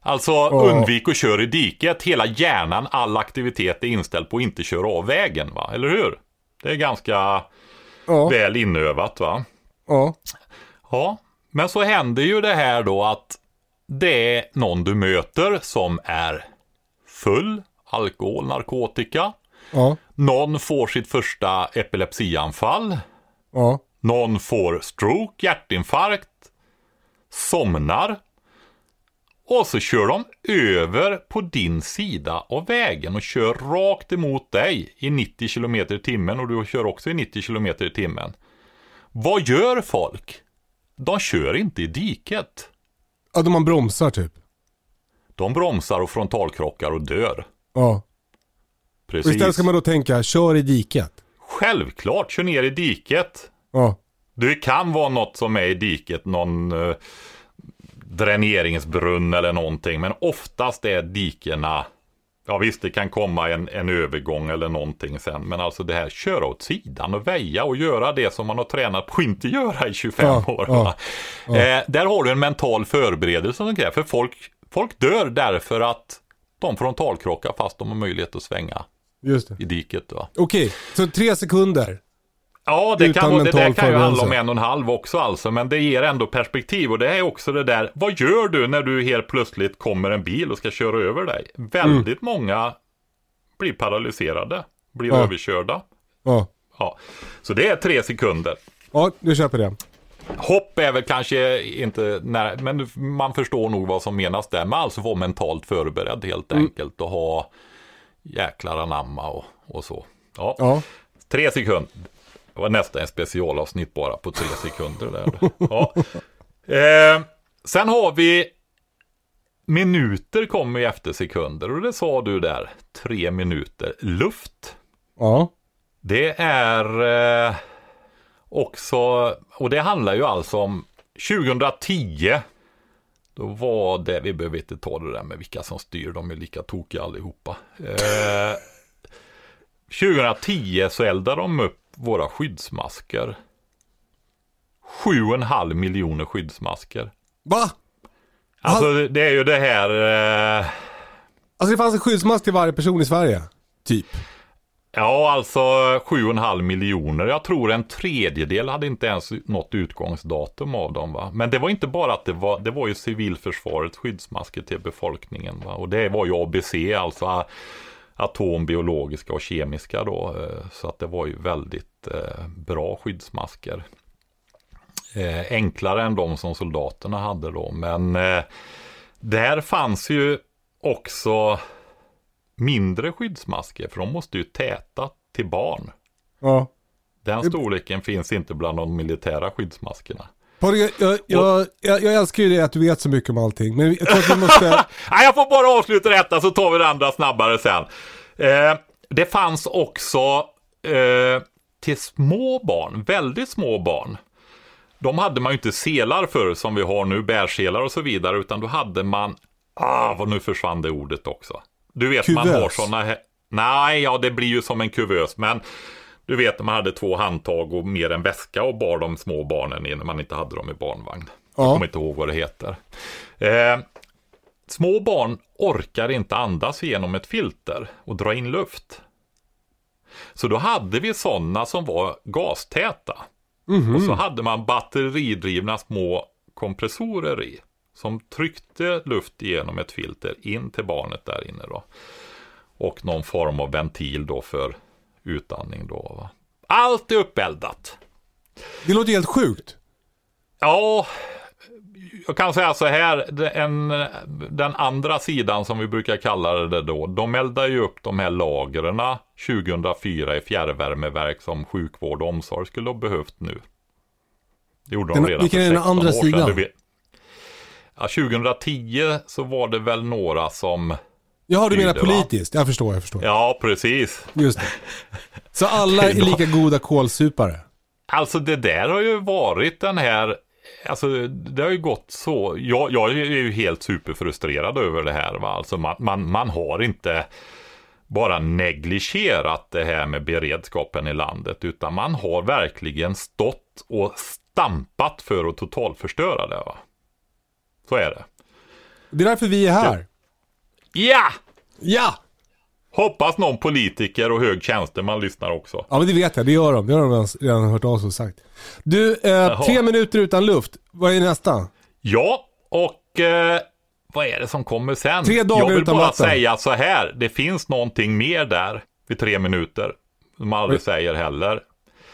Alltså undvik att köra i diket. Hela hjärnan, all aktivitet är inställd på att inte köra av vägen va? Eller hur? Det är ganska Ja. väl inövat va? Ja. Ja, Men så händer ju det här då att det är någon du möter som är full, alkohol, narkotika. Ja. Någon får sitt första epilepsianfall. Ja. Någon får stroke, hjärtinfarkt, somnar. Och så kör de över på din sida av vägen och kör rakt emot dig i 90 km i timmen och du kör också i 90 km i timmen. Vad gör folk? De kör inte i diket. Ja, då man bromsar typ. De bromsar och frontalkrockar och dör. Ja. Och Precis. istället ska man då tänka, kör i diket. Självklart, kör ner i diket. Ja. Det kan vara något som är i diket, någon eh, dräneringsbrunn eller någonting. Men oftast är dikena, ja visst det kan komma en, en övergång eller någonting sen. Men alltså det här köra åt sidan och väja och göra det som man har tränat på att inte göra i 25 Ja, år. ja, va? Eh, där har du en mental förberedelse som krävs. För folk, folk dör därför att de frontalkrockar fast de har möjlighet att svänga i diket. Okej, så tre sekunder. Ja, det, kan, det där kan ju handla om en och en halv också alltså, men det ger ändå perspektiv och det är också det där, vad gör du när du helt plötsligt kommer en bil och ska köra över dig? Väldigt många blir paralyserade, blir Ja. överkörda. Ja. Ja. Så det är tre sekunder. Ja, du köper det. Hopp är väl kanske inte, när, men man förstår nog vad som menas där. Man alltså vara mentalt förberedd helt enkelt och ha jäklar anamma och, och så. Ja. Ja. Tre sekunder. Det var nästan en specialavsnitt bara på tre sekunder. Där. Ja. Eh, sen har vi minuter kommer ju efter sekunder och det sa du där. Tre minuter. Luft. Ja. Det är eh, också, och det handlar ju alltså om 2010. Då var det, vi behöver inte ta det där med vilka som styr, de är lika tokiga allihopa. Eh, 2010 så eldade de upp våra skyddsmasker. 7,5 miljoner skyddsmasker. Va? Alltså det är ju det här... Eh, Alltså det fanns en skyddsmask till varje person i Sverige? Typ. Ja, alltså 7,5 miljoner. Jag tror en tredjedel hade inte ens något utgångsdatum av dem. Va? Men det var inte bara att det var, det var ju civilförsvarets skyddsmasker till befolkningen. Va? Och det var ju ABC, alltså a- atom, biologiska och kemiska då. eh, Så att det var ju väldigt eh, bra skyddsmasker. Eh, enklare än de som soldaterna hade då. Men där fanns ju också mindre skyddsmasker, för de måste ju täta till barn. Ja. Den storleken finns inte bland de militära skyddsmaskerna. Jag, jag, jag, jag älskar ju det att du vet så mycket om allting. Men jag tror att vi måste... Nej, jag får bara avsluta detta så tar vi det andra snabbare sen. Eh, det fanns också eh, till små barn, väldigt små barn. De hade man ju inte selar för som vi har nu, bärselar och så vidare, utan då hade man, ah, vad nu försvann det ordet också. Du vet, man har Kuvös. sådana här, nej, ja det blir ju som en kuvös, men du vet, man hade två handtag och mer en väska och bar de små barnen i när man inte hade dem i barnvagn. Jag Ja. kommer inte ihåg vad det heter. Eh, små barn orkar inte andas genom ett filter och dra in luft. Så då hade vi sådana som var gastäta. Och så hade man batteridrivna små kompressorer i. Som tryckte luft genom ett filter in till barnet där inne då. Och någon form av ventil då för utandning då. Va? Allt är uppeldat. Det låter helt sjukt. Ja, jag kan säga så här. En, den andra sidan som vi brukar kalla det då. De eldar ju upp de här lagren 2004 i fjärrvärmeverk som sjukvård och omsorg skulle ha behövt nu. Det gjorde Den- de redan vilken för är den 16 andra år sedan. sidan? Ja, 2010 så var det väl några som... Jaha, du menar Styrde, va? politiskt. Jag förstår, jag förstår. Ja, precis. Just det. Så alla är lika goda kålsupare? Alltså det där har ju varit den här, alltså det har ju gått så, jag, jag är ju helt superfrustrerad över det här va, alltså man, man, man har inte bara negligerat det här med beredskapen i landet, utan man har verkligen stått och stampat för att totalförstöra det va. Så är det. Det är därför vi är här. Ja! Ja! Hoppas någon politiker och hög tjänsteman lyssnar också. Ja men det vet jag, det gör de. Det har de redan- redan hört av sig och sagt. Du, eh, tre minuter utan luft. Vad är nästa? Ja, och eh, vad är det som kommer sen? Tre dagar Jag vill utan bara vatten. säga så här, det finns någonting mer där vid tre minuter. Som man aldrig säger heller.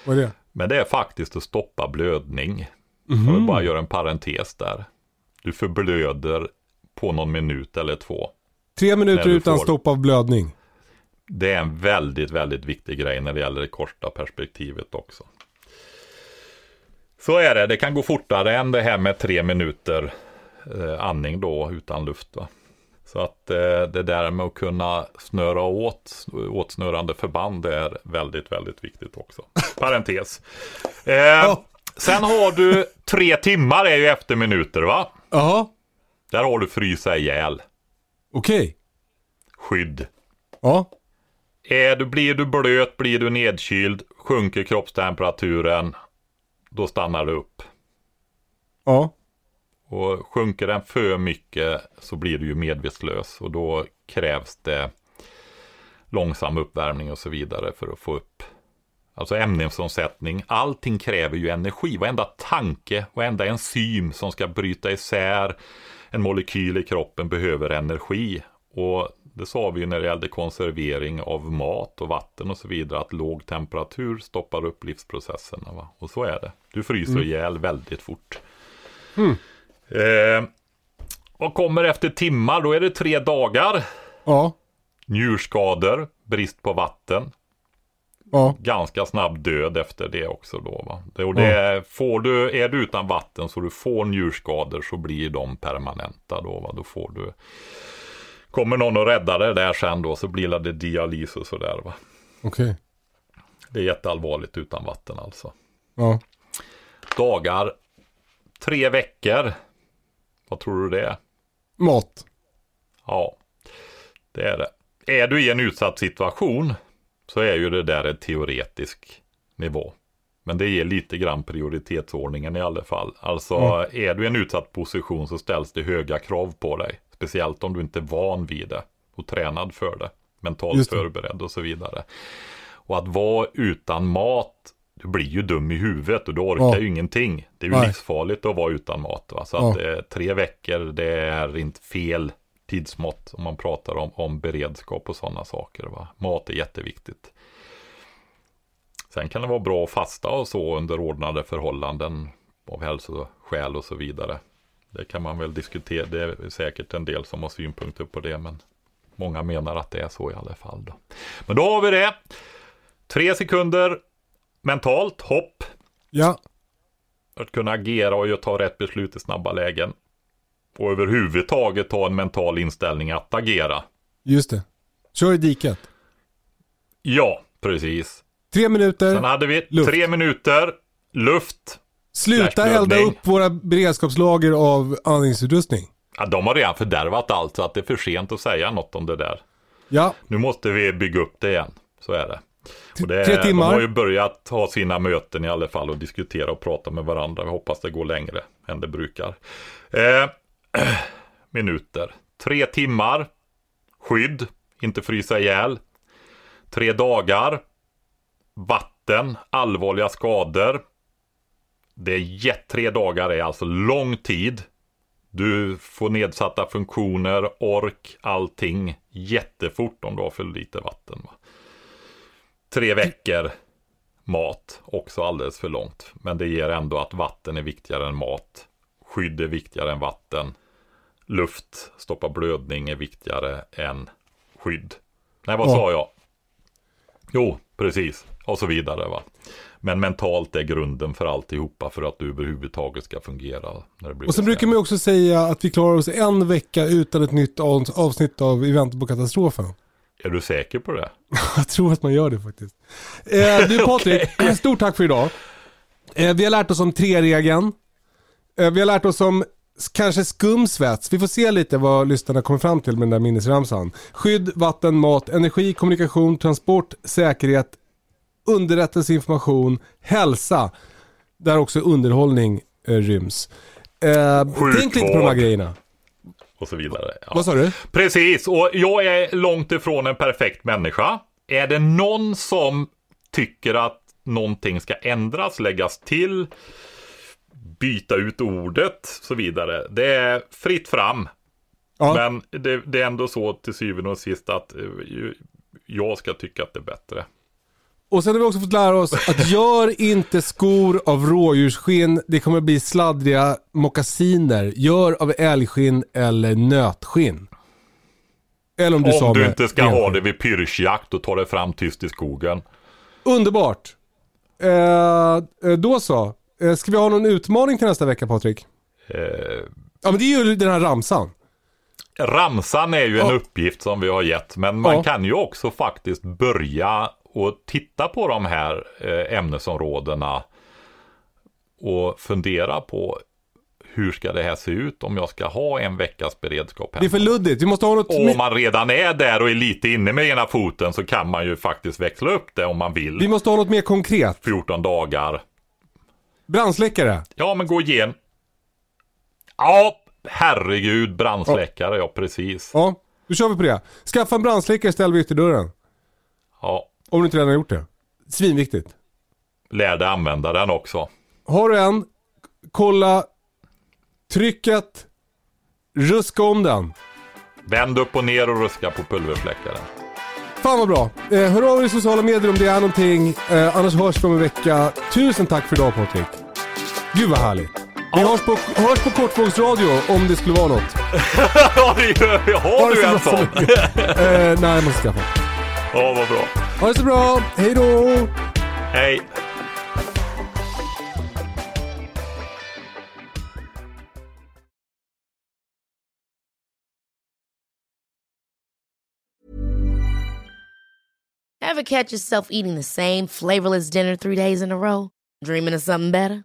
Vad är det? Men det är faktiskt att stoppa blödning. Mhm. Jag vill bara göra en parentes där. Du förblöder på någon minut eller två. Tre minuter utan får- stopp av blödning. Det är en väldigt, väldigt viktig grej när det gäller det korta perspektivet också. Så är det, det kan gå fortare än det här med tre minuter eh, andning då utan luft. Va? Så att eh, det där med att kunna snöra åt åtsnörande förband är väldigt, väldigt viktigt också. Parentes. Eh, sen har du tre timmar är ju efter minuter va? Jaha, Där har du frysa ihjäl. Okej. Skydd. Ja, Är du, blir du blöt, blir du nedkyld, sjunker kroppstemperaturen, då stannar du upp. ja. Och sjunker den för mycket så blir du ju medvetslös och då krävs det långsam uppvärmning och så vidare för att få upp. Alltså ämnesomsättning, allting kräver ju energi. Varenda tanke, varenda enzym som ska bryta isär en molekyl i kroppen behöver energi. Och det sa vi ju när det gällde konservering av mat och vatten och så vidare, att låg temperatur stoppar upp livsprocesserna. Va? Och så är det. Du fryser ihjäl väldigt fort. Eh, och kommer efter timmar, då är det tre dagar. Ja, Njurskador, brist på vatten, ja. ganska snabb död efter det också då. Va? Det, och det, får du, är du utan vatten så du får njurskador så blir de permanenta då. Va? Då får du, kommer någon och räddar det där sen då så blir det dialys och sådär. Va? Okej. Det är jätteallvarligt utan vatten alltså. Ja. Dagar, tre veckor. Vad tror du det är? Mat. Ja, det är det. Är du i en utsatt situation så är ju det där en teoretisk nivå. Men det ger lite grann prioritetsordningen i alla fall. Alltså är du i en utsatt position så ställs det höga krav på dig. Speciellt om du inte är van vid det och tränad för det. Mentalt det. förberedd och så vidare. Och att vara utan mat, du blir ju dum i huvudet och du orkar Ja. ju ingenting. Det är ju Nej. livsfarligt att vara utan mat. Va? Så Ja. att eh, tre veckor, det är inte fel tidsmått om man pratar om, om beredskap och sådana saker. Va? Mat är jätteviktigt. Sen kan det vara bra att fasta och så under ordnade förhållanden av hälsoskäl och så vidare. Det kan man väl diskutera. Det är säkert en del som har synpunkter på det, men många menar att det är så i alla fall. Då. Men då har vi det. Tre sekunder mentalt hopp Ja. att kunna agera och ta rätt beslut i snabba lägen. Och överhuvudtaget ha en mental inställning att agera. Just det. Kör i diket. Ja, precis. Tre minuter. Sen hade vi luft. tre minuter, luft. Sluta elda upp våra beredskapslager av andningsutrustning. Ja, de har redan fördärvat allt så att det är för sent att säga något om det där. Ja, Nu måste vi bygga upp det igen. Så är det. Och det tre timmar. De har ju börjat ha sina möten i alla fall och diskutera och prata med varandra. Jag hoppas det går längre än det brukar. Eh, minuter. Tre timmar. Skydd. Inte frysa ihjäl. Tre dagar. Vatten. Allvarliga skador. Det är jätt, tre dagar är alltså lång tid. Du får nedsatta funktioner, ork, allting jättefort om du har för lite vatten. Va? Tre veckor mat, också alldeles för långt. Men det ger ändå att vatten är viktigare än mat. Skydd är viktigare än vatten. Luft, stoppa blödning är viktigare än skydd. Nej, vad Ja. sa jag? Jo, precis. Och så vidare. va. Men mentalt är grunden för alltihopa för att du överhuvudtaget ska fungera. När det blir och sen brukar man också säga att vi klarar oss en vecka utan ett nytt av- avsnitt av Event på katastrofen. Är du säker på det? Jag tror att man gör det faktiskt. Eh, du Patrik, stort tack för idag. Eh, vi har lärt oss om tre-regeln. Eh, vi har lärt oss om kanske skumsvets. Vi får se lite vad lyssnarna kommer fram till med den där minnesramsan. Skydd, vatten, mat, energi, kommunikation, transport, säkerhet, underrättelse, information, hälsa. Där också underhållning eh, ryms. Eh, tänk lite på de här grejerna. och så vidare. Ja. Vad sa du? Precis, och jag är långt ifrån en perfekt människa. Är det någon som tycker att någonting ska ändras, läggas till, byta ut ordet och så vidare. Det är fritt fram. Ja. Men det, det är ändå så till syvende och sist att eh, jag ska tycka att det är bättre. Och sen har vi också fått lära oss att gör inte skor av rådjursskinn. Det kommer bli sladdriga mockasiner. Gör av älgskinn eller nötskinn. Eller om du Om du inte ska ha det vid pyrschjakt och ta det fram tyst i skogen. Underbart. Eh, eh, då så. Eh, ska vi ha någon utmaning till nästa vecka Patrik? Eh, Ja men det är ju den här ramsan. Ramsan är ju en Ja. uppgift som vi har gett, men man Ja. kan ju också faktiskt börja och titta på de här eh, ämnesområdena och fundera på hur ska det här se ut om jag ska ha en veckas beredskap Det är hemma. för luddigt. Vi måste ha något... Om man redan är där och är lite inne med ena foten så kan man ju faktiskt växla upp det om man vill. Vi måste ha något mer konkret. 14 dagar. Brandsläckare. Ja, men gå igen. Ja, herregud, brandsläckare, ja precis. Ja, då kör vi på det. Skaffa en brandsläckare ställ vid ytterdörren. Ja, Om du inte redan har gjort det. Svinviktigt. lär dig använda den också. Har du en, kolla trycket, ruska om den. Vänd upp och ner och ruska på pulverfläckaren. Fan vad bra. Eh, hör av er i sociala medier om det är någonting. Eh, annars hörs vi om en vecka. Tusen tack för idag Patrik. Gud vad härligt. Vi hörs på, hörs på Kortvågsradio om det skulle vara något. ja, det gör vi. Har det du en sån? eh, nej, jag måste skaffa. Ja, vad bra. Ha det så bra. Hej då. Hej. Ever catch yourself eating the same flavorless dinner three days in a row? Dreaming of something better?